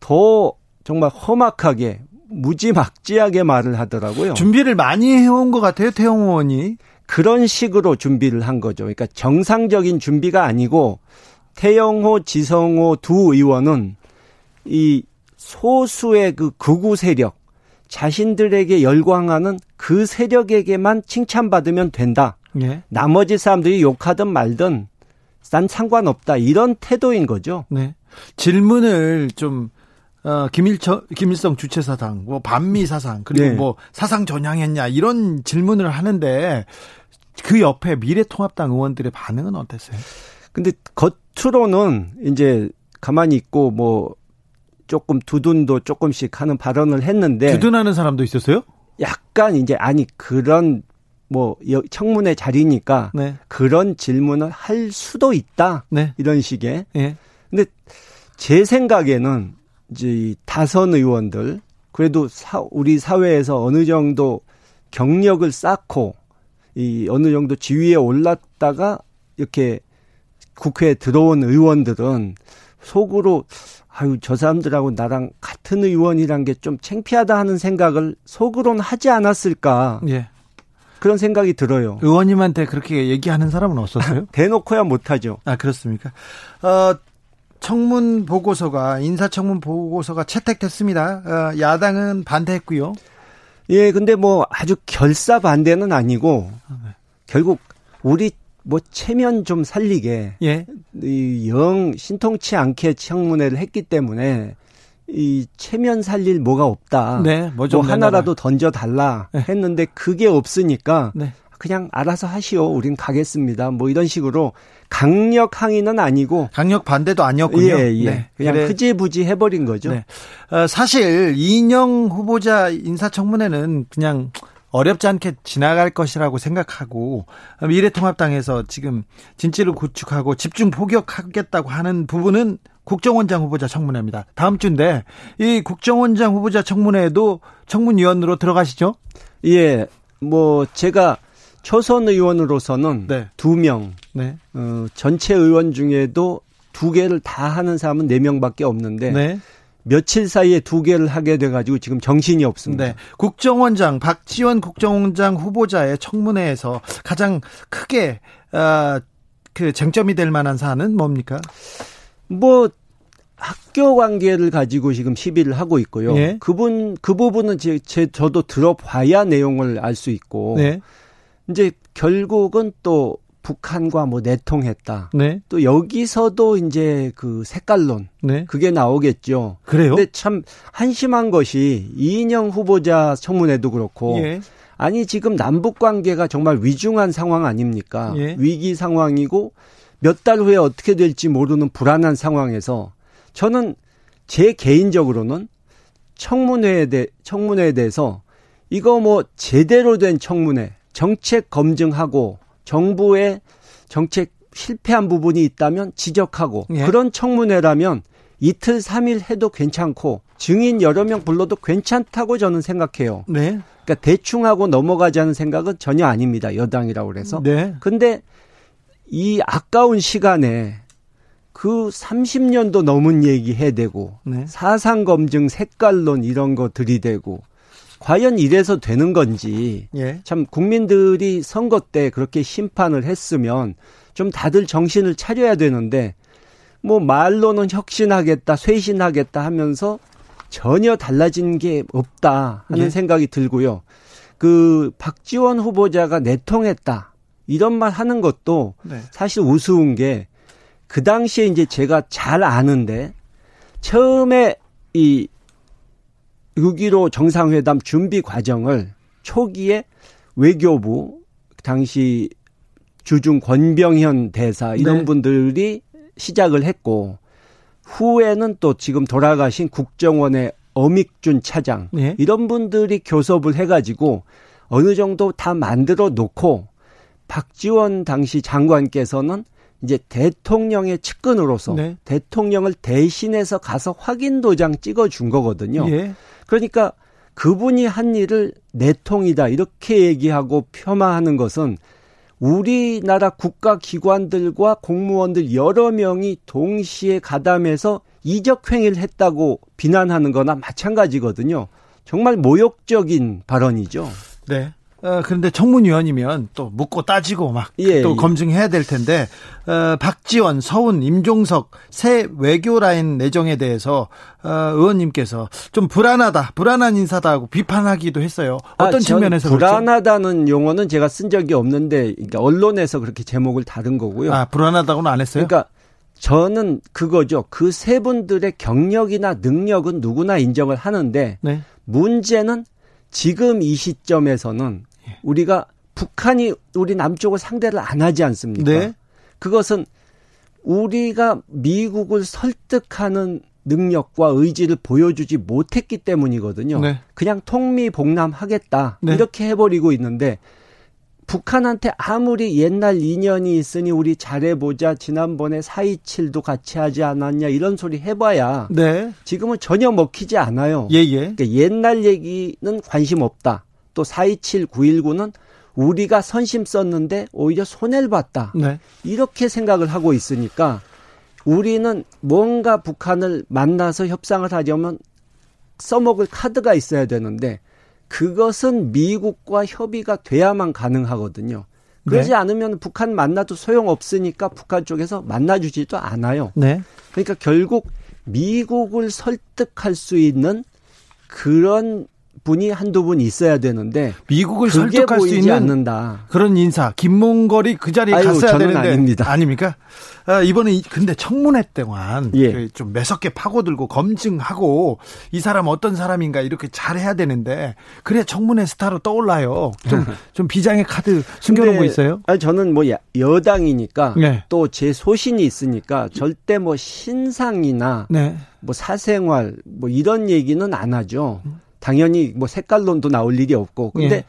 더 정말 험악하게 무지막지하게 말을 하더라고요. 준비를 많이 해온 것 같아요, 태영 의원이. 그런 식으로 준비를 한 거죠. 그러니까 정상적인 준비가 아니고 태영호, 지성호 두 의원은 이 소수의 그 극우 세력, 자신들에게 열광하는 그 세력에게만 칭찬받으면 된다. 예. 나머지 사람들이 욕하든 말든 난 상관없다. 이런 태도인 거죠. 네. 질문을 좀 어, 김일처, 김일성 주체사상, 뭐 반미 사상, 그리고 네. 뭐 사상 전향했냐 이런 질문을 하는데 그 옆에 미래통합당 의원들의 반응은 어땠어요? 근데 겉으로는 이제 가만히 있고 뭐 조금 두둔도 조금씩 하는 발언을 했는데 두둔하는 사람도 있었어요? 약간 이제 아니 그런 뭐 여- 청문회 자리니까 네. 그런 질문을 할 수도 있다 네. 이런 식의 예. 근데 제 생각에는 이제 이 다선 의원들 그래도 사, 우리 사회에서 어느 정도 경력을 쌓고 이 어느 정도 지위에 올랐다가 이렇게 국회에 들어온 의원들은 속으로 아유 저 사람들하고 나랑 같은 의원이란 게 좀 창피하다 하는 생각을 속으로는 하지 않았을까 예. 그런 생각이 들어요. 의원님한테 그렇게 얘기하는 사람은 없었어요? 대놓고야 못하죠. 아, 그렇습니까? 어, 청문 보고서가, 인사청문 보고서가 채택됐습니다. 어, 야당은 반대했고요. 예, 근데 뭐 아주 결사 반대는 아니고 결국 우리 뭐 체면 좀 살리게 예. 이영 신통치 않게 청문회를 했기 때문에 이 체면 살릴 뭐가 없다. 네, 뭐뭐좀 하나라도 던져 달라 네. 했는데 그게 없으니까 네. 그냥 알아서 하시오. 우린 가겠습니다. 뭐 이런 식으로 강력 항의는 아니고 강력 반대도 아니었군요. 예, 예. 네. 그냥 그래. 흐지부지 해버린 거죠. 네. 어, 사실 이인영 후보자 인사청문회는 그냥 어렵지 않게 지나갈 것이라고 생각하고 미래통합당에서 지금 진실을 구축하고 집중 포격하겠다고 하는 부분은 국정원장 후보자 청문회입니다. 다음 주인데 이 국정원장 후보자 청문회에도 청문위원으로 들어가시죠? 예. 뭐 제가 초선 의원으로서는 네. 두 명, 네. 어, 전체 의원 중에도 두 개를 다 하는 사람은 네 명밖에 없는데 네. 며칠 사이에 두 개를 하게 돼가지고 지금 정신이 없습니다. 네. 국정원장 박지원 국정원장 후보자의 청문회에서 가장 크게 어, 그 쟁점이 될 만한 사안은 뭡니까? 뭐 학교 관계를 가지고 지금 시비를 하고 있고요. 예. 그분 그 부분은 제, 제 저도 들어봐야 내용을 알 수 있고 네. 이제 결국은 또 북한과 뭐 내통했다. 네. 또 여기서도 이제 그 색깔론 네. 그게 나오겠죠. 그래요? 근데 참 한심한 것이 이인영 후보자 청문회도 그렇고 예. 아니 지금 남북 관계가 정말 위중한 상황 아닙니까? 예. 위기 상황이고 몇 달 후에 어떻게 될지 모르는 불안한 상황에서 저는 제 개인적으로는 청문회에 대 청문회에 대해서 이거 뭐 제대로 된 청문회 정책 검증하고 정부의 정책 실패한 부분이 있다면 지적하고 예. 그런 청문회라면 이틀 삼일 해도 괜찮고 증인 여러 명 불러도 괜찮다고 저는 생각해요. 네. 그러니까 대충 하고 넘어가자는 생각은 전혀 아닙니다. 여당이라고 그래서. 네. 근데 이 아까운 시간에 그 30년도 넘은 얘기 해대고 네. 사상 검증 색깔론 이런 거 들이대고 과연 이래서 되는 건지 예. 참 국민들이 선거 때 그렇게 심판을 했으면 좀 다들 정신을 차려야 되는데 뭐 말로는 혁신하겠다, 쇄신하겠다 하면서 전혀 달라진 게 없다 하는 예. 생각이 들고요. 그 박지원 후보자가 내통했다 이런 말 하는 것도 네. 사실 우스운 게 그 당시에 이제 제가 잘 아는데 처음에 이 6.15 정상회담 준비 과정을 초기에 외교부 당시 주중 권병현 대사 이런 네. 분들이 시작을 했고 후에는 또 지금 돌아가신 국정원의 어믹준 차장 예. 이런 분들이 교섭을 해가지고 어느 정도 다 만들어 놓고 박지원 당시 장관께서는 이제 대통령의 측근으로서 네. 대통령을 대신해서 가서 확인 도장 찍어 준 거거든요. 예. 그러니까 그분이 한 일을 내통이다 이렇게 얘기하고 폄하하는 것은 우리나라 국가 기관들과 공무원들 여러 명이 동시에 가담해서 이적 행위를 했다고 비난하는 거나 마찬가지거든요. 정말 모욕적인 발언이죠. 네. 어, 그런데 청문위원이면 또 묻고 따지고 막또 예, 예. 검증해야 될 텐데 어, 박지원, 서훈, 임종석 새 외교 라인 내정에 대해서 어, 의원님께서 좀 불안하다, 불안한 인사다 하고 비판하기도 했어요. 어떤 아, 전 측면에서 그렇죠? 불안하다는 용어는 제가 쓴 적이 없는데 그러니까 언론에서 그렇게 제목을 다른 거고요. 아 불안하다고는 안 했어요? 그러니까 저는 그거죠. 그 세 분들의 경력이나 능력은 누구나 인정을 하는데 네. 문제는 지금 이 시점에서는 예. 우리가 북한이 우리 남쪽을 상대를 안 하지 않습니까? 네. 그것은 우리가 미국을 설득하는 능력과 의지를 보여주지 못했기 때문이거든요. 네. 그냥 통미봉남하겠다 네. 이렇게 해버리고 있는데 북한한테 아무리 옛날 인연이 있으니 우리 잘해보자 지난번에 4.27도 같이 하지 않았냐 이런 소리 해봐야 네. 지금은 전혀 먹히지 않아요. 예, 예. 그러니까 옛날 얘기는 관심 없다. 또 4.27, 9.19는 우리가 선심 썼는데 오히려 손해를 봤다. 네. 이렇게 생각을 하고 있으니까 우리는 뭔가 북한을 만나서 협상을 하려면 써먹을 카드가 있어야 되는데 그것은 미국과 협의가 돼야만 가능하거든요. 그러지 네. 않으면 북한 만나도 소용없으니까 북한 쪽에서 만나주지도 않아요. 네. 그러니까 결국 미국을 설득할 수 있는 그런 분이 한두 분 있어야 되는데 미국을 설득할 수 있는 않는다. 그런 인사 김몽걸이 그 자리에 아유, 갔어야 되는데 아닙니다. 아닙니까? 아, 이번에 이- 근데 청문회 때만 예. 그좀 매섭게 파고들고 검증하고 이 사람 어떤 사람인가 이렇게 잘해야 되는데 그래 청문회 스타로 떠올라요. 좀 좀 비장의 카드 숨겨놓은 거 근데, 있어요? 아니, 저는 뭐 야- 여당이니까 네. 또제 소신이 있으니까 절대 뭐 신상이나 네. 뭐 사생활 뭐 이런 얘기는 안 하죠. 당연히 뭐 색깔론도 나올 일이 없고 근데 예.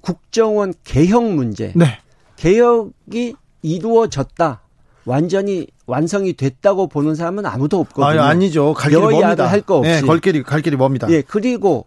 국정원 개혁 문제 네. 개혁이 이루어졌다. 완전히 완성이 됐다고 보는 사람은 아무도 없거든요. 아, 아니죠. 갈 길이 멉니다. 할거 없이. 네, 갈 길이 갈 길이 멉니다. 예, 그리고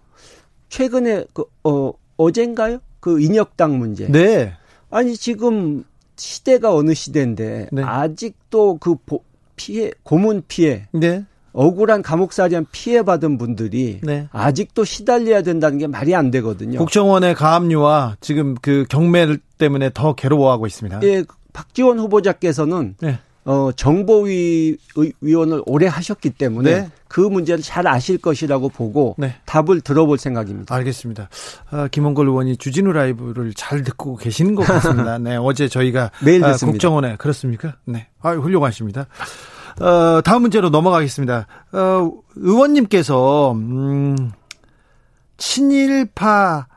최근에 그, 어, 어젠가요? 그 인혁당 문제. 네. 아니, 지금 시대가 어느 시대인데 네. 아직도 그 보- 피해, 고문 피해, 네. 억울한 감옥살이한 피해 받은 분들이 네. 아직도 시달려야 된다는 게 말이 안 되거든요. 국정원의 가압류와 지금 그 경매 때문에 더 괴로워하고 있습니다. 예, 박지원 후보자께서는 네. 어, 정보위 의- 위원을 오래 하셨기 때문에 네. 그 문제를 잘 아실 것이라고 보고 네. 답을 들어볼 생각입니다. 알겠습니다. 아, 김원걸 의원이 주진우 라이브를 잘 듣고 계시는 것 같습니다. 네, 어제 저희가 매일 아, 듣습니다. 국정원에 그렇습니까? 네, 아, 훌륭하십니다. 어, 다음 문제로 넘어가겠습니다. 어, 의원님께서 음, 친일파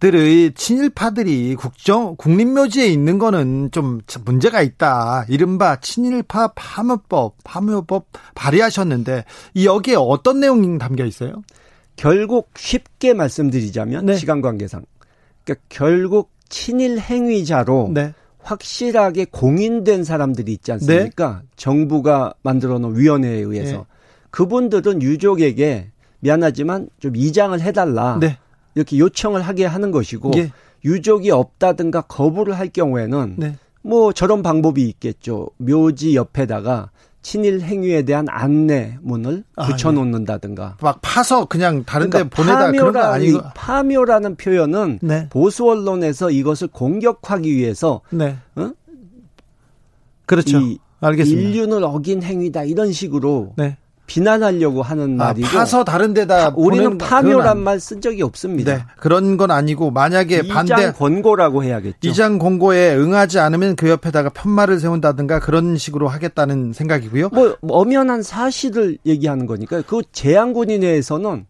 들의 친일파들이 국정 국립묘지에 있는 거는 좀 문제가 있다. 이른바 친일파 파묘법 파묘법 발의하셨는데 이 여기에 어떤 내용이 담겨 있어요? 결국 쉽게 말씀드리자면 네. 시간 관계상 그러니까 결국 친일 행위자로 네. 확실하게 공인된 사람들이 있지 않습니까? 정부가 만들어 놓은 위원회에 의해서 네. 그분들은 유족에게 미안하지만 좀 이장을 해달라 네. 이렇게 요청을 하게 하는 것이고 예. 유족이 없다든가 거부를 할 경우에는 네. 뭐 저런 방법이 있겠죠. 묘지 옆에다가 친일 행위에 대한 안내문을 아, 붙여놓는다든가. 막 파서 그냥 다른데 그러니까 보내다 그런 거 파묘라- 아니고. 이 파묘라는 표현은 네. 보수 언론에서 이것을 공격하기 위해서 네. 어? 그렇죠. 인륜을 어긴 행위다 이런 식으로 네. 비난하려고 하는 아, 말이고 파서 다른 데다 파- 우리는 파묘란 안- 말쓴 적이 없습니다. 네. 그런 건 아니고 만약에 반대 권고라고 해야겠죠. 이장 공고에 응하지 않으면 그 옆에다가 편말을 세운다든가 그런 식으로 하겠다는 생각이고요. 뭐 엄연한 사실을 얘기하는 거니까 그 재향군인회에서는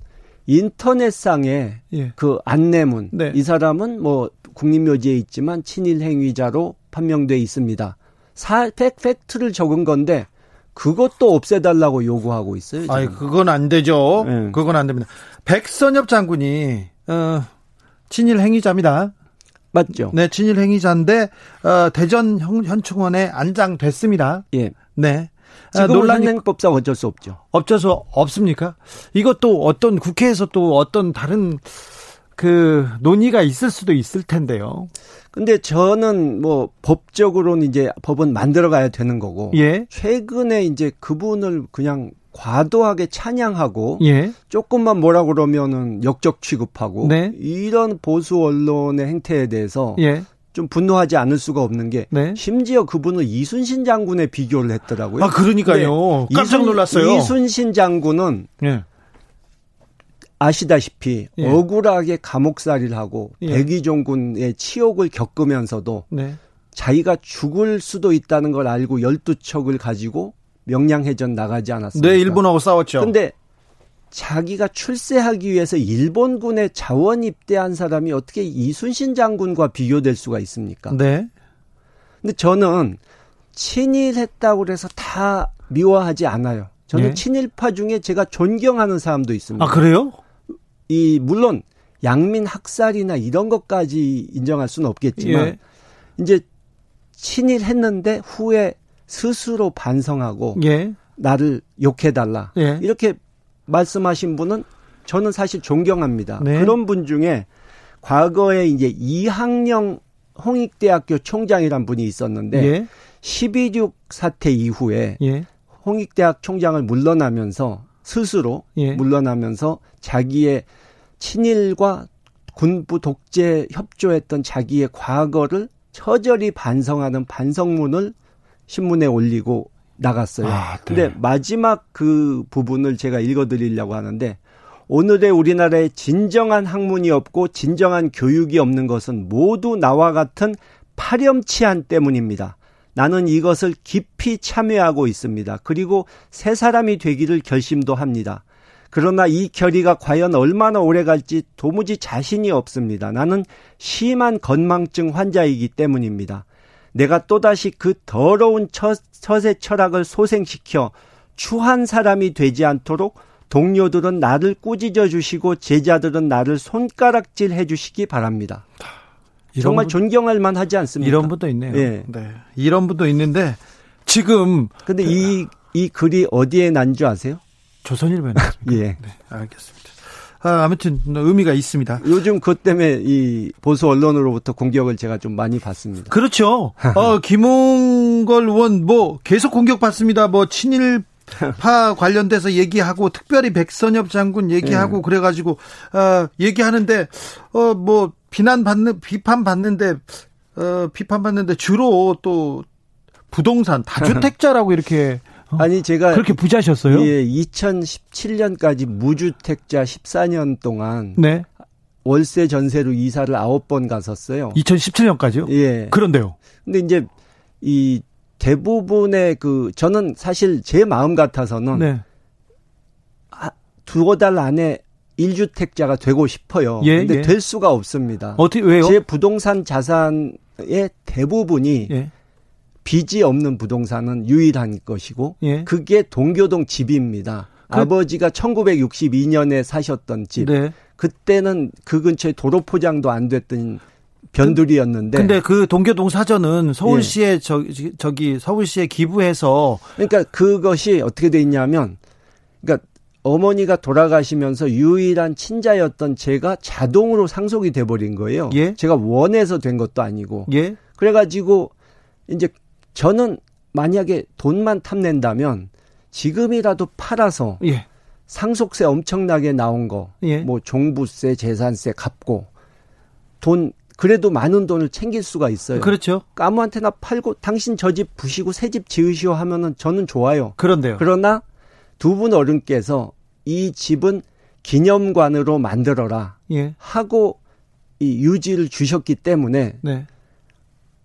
인터넷상에 예. 그 안내문 네. 이 사람은 뭐 국립묘지에 있지만 친일 행위자로 판명돼 있습니다. 사 팩, 팩트를 적은 건데 그것도 없애달라고 요구하고 있어요. 아이 그건 안 되죠. 네. 그건 안 됩니다. 백선엽 장군이 어, 친일 행위자입니다. 맞죠? 네, 친일 행위자인데 어, 대전 현, 현충원에 안장됐습니다. 예. 네. 아, 지금 논란이 현행법상 어쩔 수 없죠. 없어서 없습니까? 이것도 어떤 국회에서 또 어떤 다른 그 논의가 있을 수도 있을 텐데요. 근데 저는 뭐 법적으로는 이제 법은 만들어 가야 되는 거고 예. 최근에 이제 그분을 그냥 과도하게 찬양하고 예. 조금만 뭐라 그러면은 역적 취급하고 네. 이런 보수 언론의 행태에 대해서 예. 좀 분노하지 않을 수가 없는 게 네. 심지어 그분을 이순신 장군에 비교를 했더라고요. 아, 그러니까요. 네. 깜짝 이순- 놀랐어요. 이순신 장군은 예. 아시다시피 예. 억울하게 감옥살이를 하고 예. 백의종군의 치욕을 겪으면서도 네. 자기가 죽을 수도 있다는 걸 알고 12척을 가지고 명량해전 나가지 않았습니까? 네, 일본하고 싸웠죠. 근데 자기가 출세하기 위해서 일본군에 자원 입대한 사람이 어떻게 이순신 장군과 비교될 수가 있습니까? 네. 근데 저는 친일했다고 그래서 다 미워하지 않아요. 저는 예. 친일파 중에 제가 존경하는 사람도 있습니다. 아, 그래요? 이 물론 양민 학살이나 이런 것까지 인정할 수는 없겠지만 예. 이제 친일했는데 후에 스스로 반성하고 예. 나를 욕해달라 예. 이렇게 말씀하신 분은 저는 사실 존경합니다. 네. 그런 분 중에 과거에 이제 이학령 홍익대학교 총장이란 분이 있었는데 예. 12.6 사태 이후에 예. 홍익대학 총장을 물러나면서 스스로 예. 물러나면서 자기의 친일과 군부 독재 협조했던 자기의 과거를 처절히 반성하는 반성문을 신문에 올리고 나갔어요. 아, 네. 근데 마지막 그 부분을 제가 읽어드리려고 하는데 오늘의 우리나라에 진정한 학문이 없고 진정한 교육이 없는 것은 모두 나와 같은 파렴치한 때문입니다. 나는 이것을 깊이 참여하고 있습니다. 그리고 새 사람이 되기를 결심도 합니다. 그러나 이 결의가 과연 얼마나 오래 갈지 도무지 자신이 없습니다. 나는 심한 건망증 환자이기 때문입니다. 내가 또다시 그 더러운 처, 처세 철학을 소생시켜 추한 사람이 되지 않도록 동료들은 나를 꾸짖어 주시고 제자들은 나를 손가락질 해 주시기 바랍니다. 정말 분- 존경할 만하지 않습니까? 이런 분도 있네요. 예. 네. 이런 분도 있는데 지금 근데 이, 이 글이 어디에 난 줄 아세요? 나왔습니다. 예. 네, 알겠습니다. 아, 아무튼 의미가 있습니다. 요즘 그것 때문에 이 보수 언론으로부터 공격을 제가 좀 많이 받습니다. 그렇죠. 어, 김홍걸 의원 뭐 계속 공격받습니다. 뭐 친일 파 관련돼서 얘기하고 특별히 백선엽 장군 얘기하고 네. 그래가지고 어, 얘기하는데 어 뭐 비난 받는 비판 받는데 어 비판 받는데 주로 또 부동산 다주택자라고 이렇게 어, 아니 제가 그렇게 부자셨어요? 예, 2017년까지 무주택자 14년 동안 네. 월세 전세로 이사를 9번 갔었어요. 2017년까지요? 예. 그런데요. 근데 이제 이 대부분의 그 저는 사실 제 마음 같아서는 네. 두어 달 안에 1주택자가 되고 싶어요. 예, 근데 예. 될 수가 없습니다. 어떻게 왜요? 제 부동산 자산의 대부분이 예. 빚이 없는 부동산은 유일한 것이고 예. 그게 동교동 집입니다. 그- 아버지가 1962년에 사셨던 집. 네. 그때는 그 근처에 도로 포장도 안 됐던 변두리였는데 근데 그 동교동 사전은 예. 서울시에 저기, 저기 서울시에 기부해서 그러니까 그것이 어떻게 돼 있냐면 그러니까 어머니가 돌아가시면서 유일한 친자였던 제가 자동으로 상속이 돼 버린 거예요. 예. 제가 원해서 된 것도 아니고. 예. 그래 가지고 이제 저는 만약에 돈만 탐낸다면 지금이라도 팔아서 예. 상속세 엄청나게 나온 거, 예. 뭐 종부세, 재산세 갚고 돈 그래도 많은 돈을 챙길 수가 있어요. 그렇죠. 아무한테나 팔고 당신 저 집 부시고 새 집 지으시오 하면은 저는 좋아요. 그런데요. 그러나 두 분 어른께서 이 집은 기념관으로 만들어라 예. 하고 이 유지를 주셨기 때문에 네.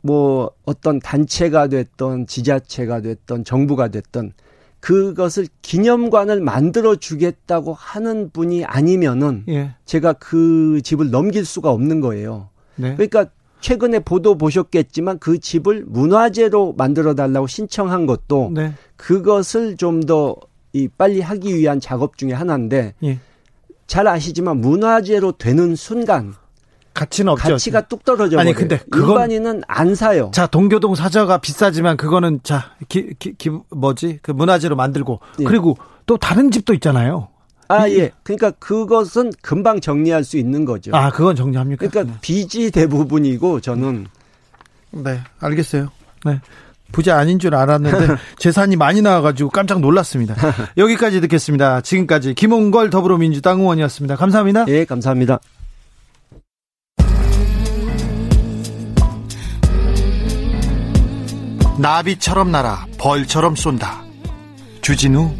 뭐 어떤 단체가 됐던 지자체가 됐던 정부가 됐던 그것을 기념관을 만들어 주겠다고 하는 분이 아니면은 예. 제가 그 집을 넘길 수가 없는 거예요. 네. 그러니까 최근에 보도 보셨겠지만 그 집을 문화재로 만들어 달라고 신청한 것도 네. 그것을 좀 더 이 빨리 하기 위한 작업 중에 하나인데 예. 잘 아시지만 문화재로 되는 순간 가치는 없죠. 가치가 뚝 떨어져 아니. 근데 그건- 일반인은 안 사요. 자, 동교동 사저가 비싸지만 그거는 자, 기, 기, 기 뭐지? 그 문화재로 만들고 예. 그리고 또 다른 집도 있잖아요. 아 예. 그러니까 그것은 금방 정리할 수 있는 거죠. 아, 그건 정리합니까? 그러니까 빚이 대부분이고 저는 네, 알겠어요. 네. 부자 아닌 줄 알았는데 재산이 많이 나와 가지고 깜짝 놀랐습니다. 여기까지 듣겠습니다. 지금까지 김홍걸 더불어민주당 의원이었습니다. 감사합니다. 예 감사합니다. 나비처럼 날아 벌처럼 쏜다. 주진우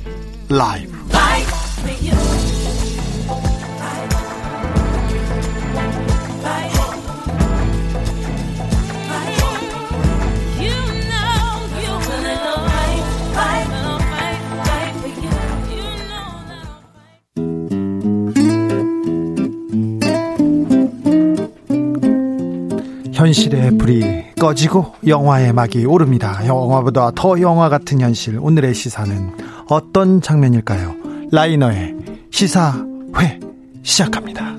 라이브. 현실의 불이 꺼지고 영화의 막이 오릅니다. 영화보다 더 영화 같은 현실. 오늘의 시사는 어떤 장면일까요? 라이너의 시사회 시작합니다.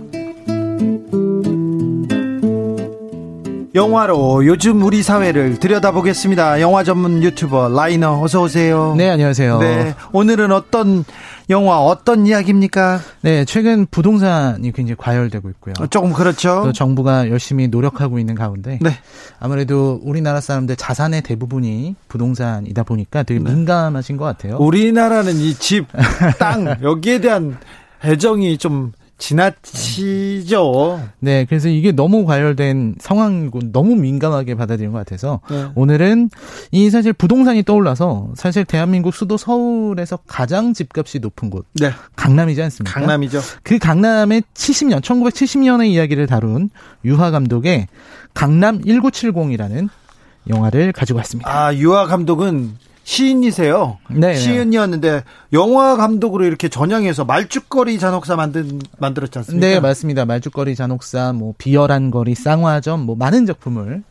영화로 요즘 우리 사회를 들여다보겠습니다. 영화 전문 유튜버 라이너 어서 오세요. 네, 안녕하세요. 네, 오늘은 어떤 영화 어떤 이야기입니까? 네, 최근 부동산이 굉장히 과열되고 있고요. 어, 조금 그렇죠. 또 정부가 열심히 노력하고 있는 가운데 네. 아무래도 우리나라 사람들 자산의 대부분이 부동산이다 보니까 되게 민감하신 것 같아요. 우리나라는 이 집, 땅 여기에 대한 애정이 좀 지나치죠. 네, 그래서 이게 너무 과열된 상황이고 너무 민감하게 받아들인 것 같아서 네. 오늘은 이 사실 부동산이 떠올라서 사실 대한민국 수도 서울에서 가장 집값이 높은 곳 네, 강남이지 않습니까? 강남이죠. 그 강남의 70년, 1970년의 이야기를 다룬 유하 감독의 강남 1970이라는 영화를 가지고 왔습니다. 아, 유아 감독은 시인이세요. 네, 네. 시인이었는데 영화 감독으로 이렇게 전향해서 말죽거리 잔혹사 만든 만들었지 않습니까? 네, 맞습니다. 말죽거리 잔혹사, 뭐 비열한 거리, 쌍화점, 뭐 많은 작품을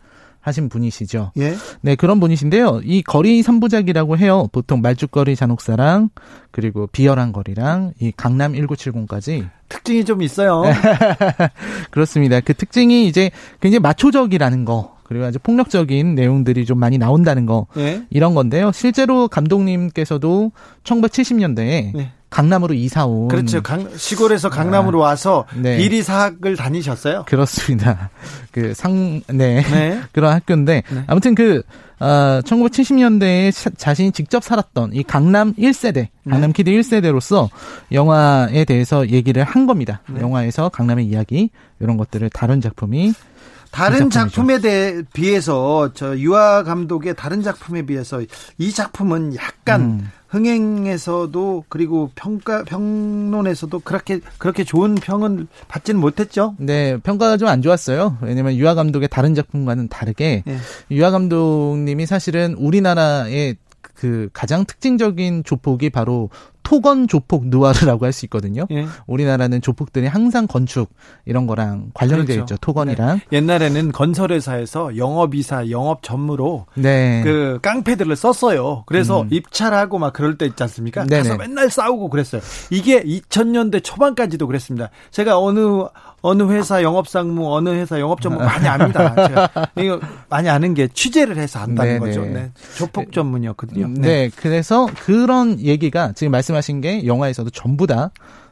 하신 분이시죠. 예. 네, 그런 분이신데요. 이 거리 3부작이라고 해요. 보통 말죽거리 잔혹사랑 그리고 비열한 거리랑 이 강남 1970까지 특징이 좀 있어요. 네. 그렇습니다. 그 특징이 이제 굉장히 마초적이라는 거, 그리고 아주 폭력적인 내용들이 좀 많이 나온다는 거, 예. 이런 건데요. 실제로 감독님께서도 1970년대에 네. 강남으로 이사 온 그렇죠. 강, 시골에서 강남으로 와서 네. 비리 사학을 다니셨어요. 그렇습니다. 그 상, 네. 네. 그런 학교인데, 네. 아무튼 그, 어, 1970년대에 자신이 직접 살았던 이 강남 1세대, 네. 강남 kid 1세대로서 영화에 대해서 얘기를 한 겁니다. 네. 영화에서 강남의 이야기, 이런 것들을 다룬 작품이 다른. 작품에 대해 비해서 저 유하 감독의 다른 작품에 비해서 이 작품은 약간 음. 흥행에서도 그리고 평가 평론에서도 그렇게 그렇게 좋은 평은 받지는 못했죠. 네, 평가가 좀 안 좋았어요. 왜냐면 유하 감독의 다른 작품과는 다르게 예. 유아 감독님이 사실은 우리나라의 그 가장 특징적인 조폭이 바로 토건 조폭 누아르라고 할 수 있거든요. 예. 우리나라는 조폭들이 항상 건축 이런 거랑 관련되어 그렇죠. 있죠. 토건이랑. 옛날에는 건설회사에서 영업이사, 영업 전무로 네. 그 깡패들을 썼어요. 그래서 입찰하고 막 그럴 때 있지 않습니까? 음. 네네. 가서 맨날 싸우고 그랬어요. 이게 2000년대 초반까지도 그랬습니다. 제가 어느 어느 회사 영업상무, 어느 회사 영업 전무 많이 압니다. 제가 이거 많이 아는 게 취재를 해서 안다는 네네. 거죠. 네. 조폭 전문이었거든요. 네. 그래서 그런 얘기가 지금 말씀 하신 게 영화에서도 전부 다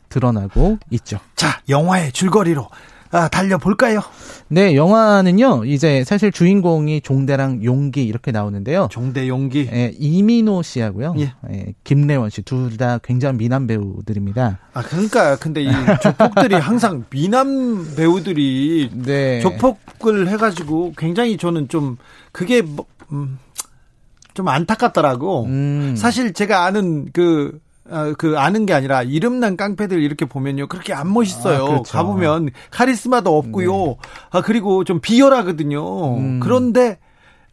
드러나고 있죠. 자, 영화의 줄거리로 아, 달려볼까요? 네, 영화는요, 이제 사실 주인공이 종대랑 용기 이렇게 나오는데요. 종대 용기. 예, 이민호 씨하고요. 예. 예, 김래원 씨 둘 다 굉장히 미남 배우들입니다. 아, 그러니까 근데 이 조폭들이 항상 미남 배우들이 네. 조폭을 해가지고 굉장히 저는 좀 그게 뭐, 음, 좀 안타깝더라고. 음. 사실 제가 아는 그, 어, 그 아는 게 아니라 이름난 깡패들 이렇게 보면요 그렇게 안 멋있어요. 아, 그렇죠. 가보면 카리스마도 없고요. 아 그리고 좀 비열하거든요. 음. 그런데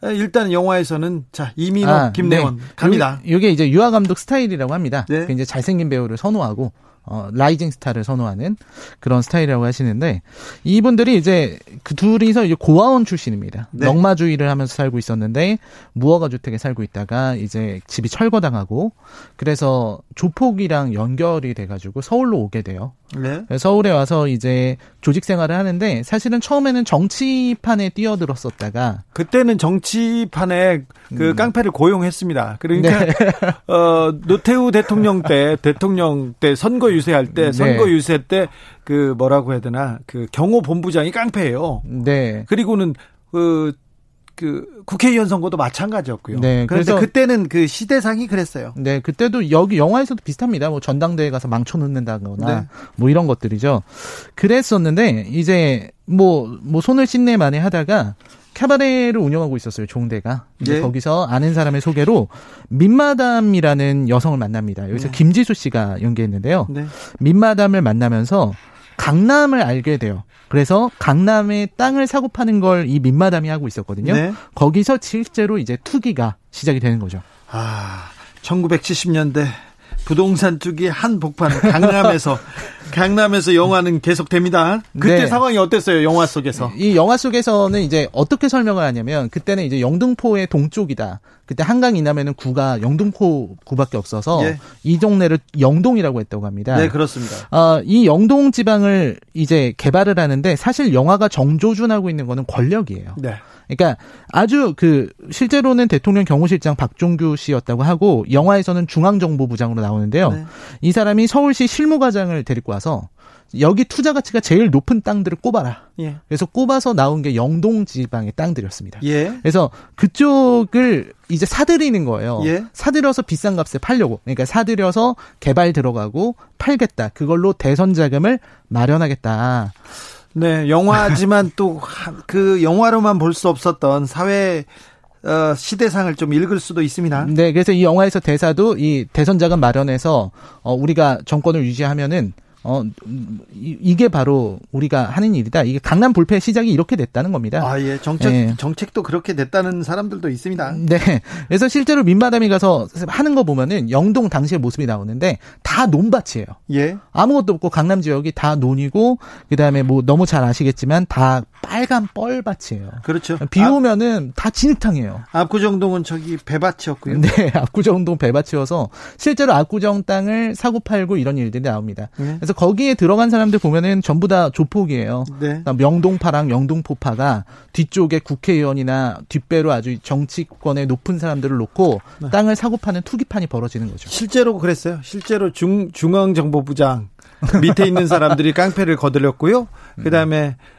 일단 영화에서는 자 이민호, 김래원 네. 갑니다. 요, 게 이제 유하 감독 스타일이라고 합니다. 네. 굉장히 잘생긴 배우를 선호하고 어, rising star를 선호하는 그런 스타일이라고 하시는데 이분들이 이제 그 둘이서 이제 고아원 출신입니다. 네. 넝마주이를 하면서 살고 있었는데 무허가 주택에 살고 있다가 이제 집이 철거당하고 그래서 조폭이랑 연결이 돼가지고 서울로 오게 돼요. 네. 서울에 와서 이제 조직 생활을 하는데 사실은 처음에는 정치판에 뛰어들었었다가 그때는 정치판에 그 음. 깡패를 고용했습니다. 그러니까 네. 어 노태우 대통령 때 대통령 때 선거 유세할 때 네. 선거 유세 때 그 뭐라고 해야 되나 그 경호 본부장이 깡패예요. 네. 그리고는 그, 그 국회의원 선거도 마찬가지였고요. 네, 그런데 그래서- 그때는 그 시대상이 그랬어요. 네, 그때도 여기 영화에서도 비슷합니다. 뭐 전당대회 가서 망쳐 놓는다거나 네. 뭐 이런 것들이죠. 그랬었는데 이제 뭐뭐 손을 씻네 만에 하다가 캐바레를 운영하고 있었어요. 종대가. 이제 예. 거기서 아는 사람의 소개로 민마담이라는 여성을 만납니다. 여기서 네. 김지수 씨가 연기했는데요. 네. 민마담을 만나면서 강남을 알게 돼요. 그래서 강남에 땅을 사고 파는 걸 이 민마담이 하고 있었거든요. 네. 거기서 실제로 이제 투기가 시작이 되는 거죠. 아, 1970년대 부동산 투기 한복판 강남에서 강남에서 영화는 계속됩니다. 그때 네. 상황이 어땠어요? 영화 속에서. 이 영화 속에서는 이제 어떻게 설명을 하냐면 그때는 이제 영등포의 동쪽이다. 그때 한강 이남에는 구가 영등포 구밖에 없어서 예. 이 동네를 영동이라고 했다고 합니다. 네, 그렇습니다. 어, 이 영동 지방을 이제 개발을 하는데 사실 영화가 정조준하고 있는 거는 권력이에요. 네. 그러니까 아주 그 실제로는 대통령 경호실장 박종규 씨였다고 하고 영화에서는 중앙정보부장으로 나오는데요. 네. 이 사람이 서울시 실무과장을 데리고 와서 여기 투자 가치가 제일 높은 땅들을 꼽아라. 예. 그래서 꼽아서 나온 게 영동 지방의 땅들이었습니다. 예. 그래서 그쪽을 이제 사들이는 거예요. 예. 사들여서 비싼 값에 팔려고. 그러니까 사들여서 개발 들어가고 팔겠다. 그걸로 대선 자금을 마련하겠다. 네, 영화지만 또 그 영화로만 볼 수 없었던 사회 어, 시대상을 좀 읽을 수도 있습니다. 네, 그래서 이 영화에서 대사도 이 대선 자금 마련해서 어 우리가 정권을 유지하면은 어 음, 이- 이게 바로 우리가 하는 일이다. 이게 강남 불패 시작이 이렇게 됐다는 겁니다. 아, 예. 정책 예. 정책도 그렇게 됐다는 사람들도 있습니다. 네. 그래서 실제로 민마담이 가서 하는 거 보면은 영동 당시의 모습이 나오는데 다 논밭이에요. 예. 아무것도 없고 강남 지역이 다 논이고 그 다음에 뭐 너무 잘 아시겠지만 다 빨간 뻘밭이에요. 그렇죠. 비 오면은 다 진흙탕이에요. 아, 압구정동은 저기 배밭이었고요. 네, 압구정동 배밭이어서 실제로 압구정 땅을 사고 팔고 이런 일들이 나옵니다. 네. 그래서 거기에 들어간 사람들 보면은 전부 다 조폭이에요. 네. 그러니까 명동파랑 영동포파가 뒤쪽에 국회의원이나 뒷배로 아주 정치권의 높은 사람들을 놓고 네. 땅을 사고 파는 투기판이 벌어지는 거죠. 실제로 그랬어요. 실제로 중 중앙정보부장 밑에 있는 사람들이 깡패를 거들렸고요. 그다음에 어,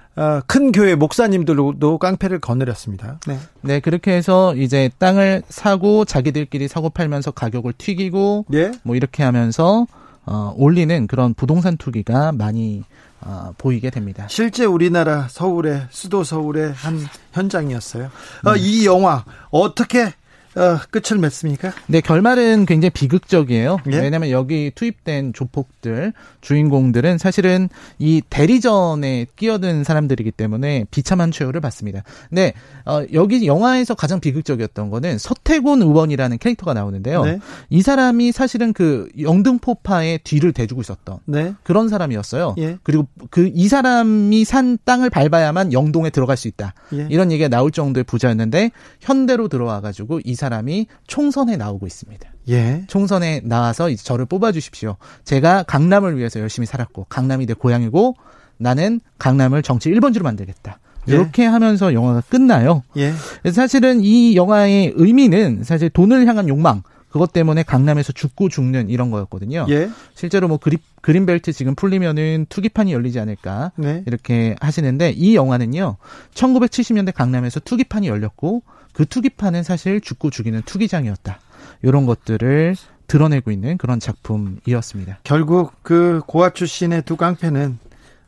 큰 교회 목사님들도 깡패를 거느렸습니다. 네. 네, 그렇게 해서 이제 땅을 사고 자기들끼리 사고 팔면서 가격을 튀기고 예. 뭐 이렇게 하면서 어, 올리는 그런 부동산 투기가 많이 어, 보이게 됩니다. 실제 우리나라 서울의 수도 서울의 한 현장이었어요. 네. 어, 이 영화 어떻게 어, 끝을 맺습니까? 네, 결말은 굉장히 비극적이에요. 예? 왜냐하면 여기 투입된 조폭들, 주인공들은 사실은 이 대리전에 끼어든 사람들이기 때문에 비참한 최후를 받습니다. 근데 어, 여기 영화에서 가장 비극적이었던 거는 서태곤 의원이라는 캐릭터가 나오는데요. 네. 이 사람이 사실은 그 영등포파의 뒤를 대주고 있었던 네. 그런 사람이었어요. 예. 그리고 그 이 사람이 산 땅을 밟아야만 영동에 들어갈 수 있다. 예. 이런 얘기가 나올 정도의 부자였는데 현대로 들어와 가지고 이 사람이 총선에 나오고 있습니다. 예. 총선에 나와서 이제 저를 뽑아 주십시오. 제가 강남을 위해서 열심히 살았고 강남이 내 고향이고 나는 강남을 정치 1번지로 만들겠다. 예. 이렇게 하면서 영화가 끝나요. 예. 사실은 이 영화의 의미는 사실 돈을 향한 욕망 그것 때문에 강남에서 죽고 죽는 이런 거였거든요. 예. 실제로 뭐 그리, 그린벨트 지금 풀리면은 투기판이 열리지 않을까 네. 이렇게 하시는데 이 영화는요 1970년대 강남에서 투기판이 열렸고 그 투기판은 사실 죽고 죽이는 투기장이었다 이런 것들을 드러내고 있는 그런 작품이었습니다. 결국 그 고아 출신의 두 깡패는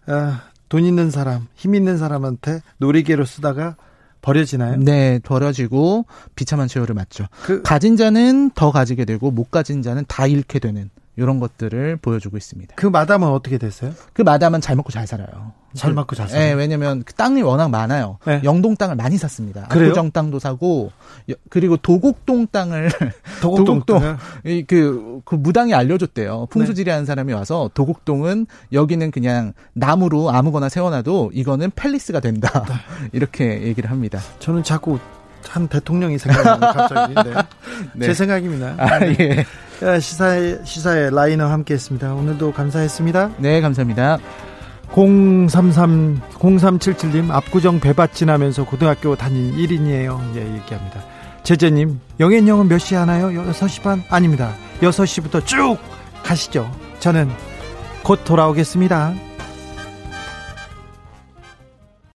어, 돈 있는 사람, 힘 있는 사람한테 놀이개로 쓰다가 버려지나요? 네, 버려지고 비참한 최후를 맞죠. 그 가진 자는 더 가지게 되고 못 가진 자는 다 잃게 되는 이런 것들을 보여주고 있습니다. 그 마담은 어떻게 됐어요? 그 마담은 잘 먹고 잘 살아요. 잘 먹고 잘 살아요. 네, 왜냐면 그 땅이 워낙 많아요. 네. 영동 땅을 많이 샀습니다. 그래요? 압구정 땅도 사고 여- 그리고 도곡동 땅을 도곡동? 이그 그 무당이 알려줬대요. 풍수지리하는 사람이 와서 도곡동은 여기는 그냥 나무로 아무거나 세워놔도 이거는 팰리스가 된다 이렇게 얘기를 합니다. 저는 자꾸 한 대통령이 생각나는 갑자기. 네. 네. 제 생각입니다. 아, 예. 야, 시사의 시사의 라이너 함께 했습니다. 오늘도 감사했습니다. 네, 감사합니다. 033 0377님 압구정 배밭 지나면서 고등학교 다닌 1인이에요. 예, 얘기합니다. 제재님 영앤영은 몇 시에 하나요? 6시 반? 아닙니다. 6시부터 쭉 가시죠. 저는 곧 돌아오겠습니다.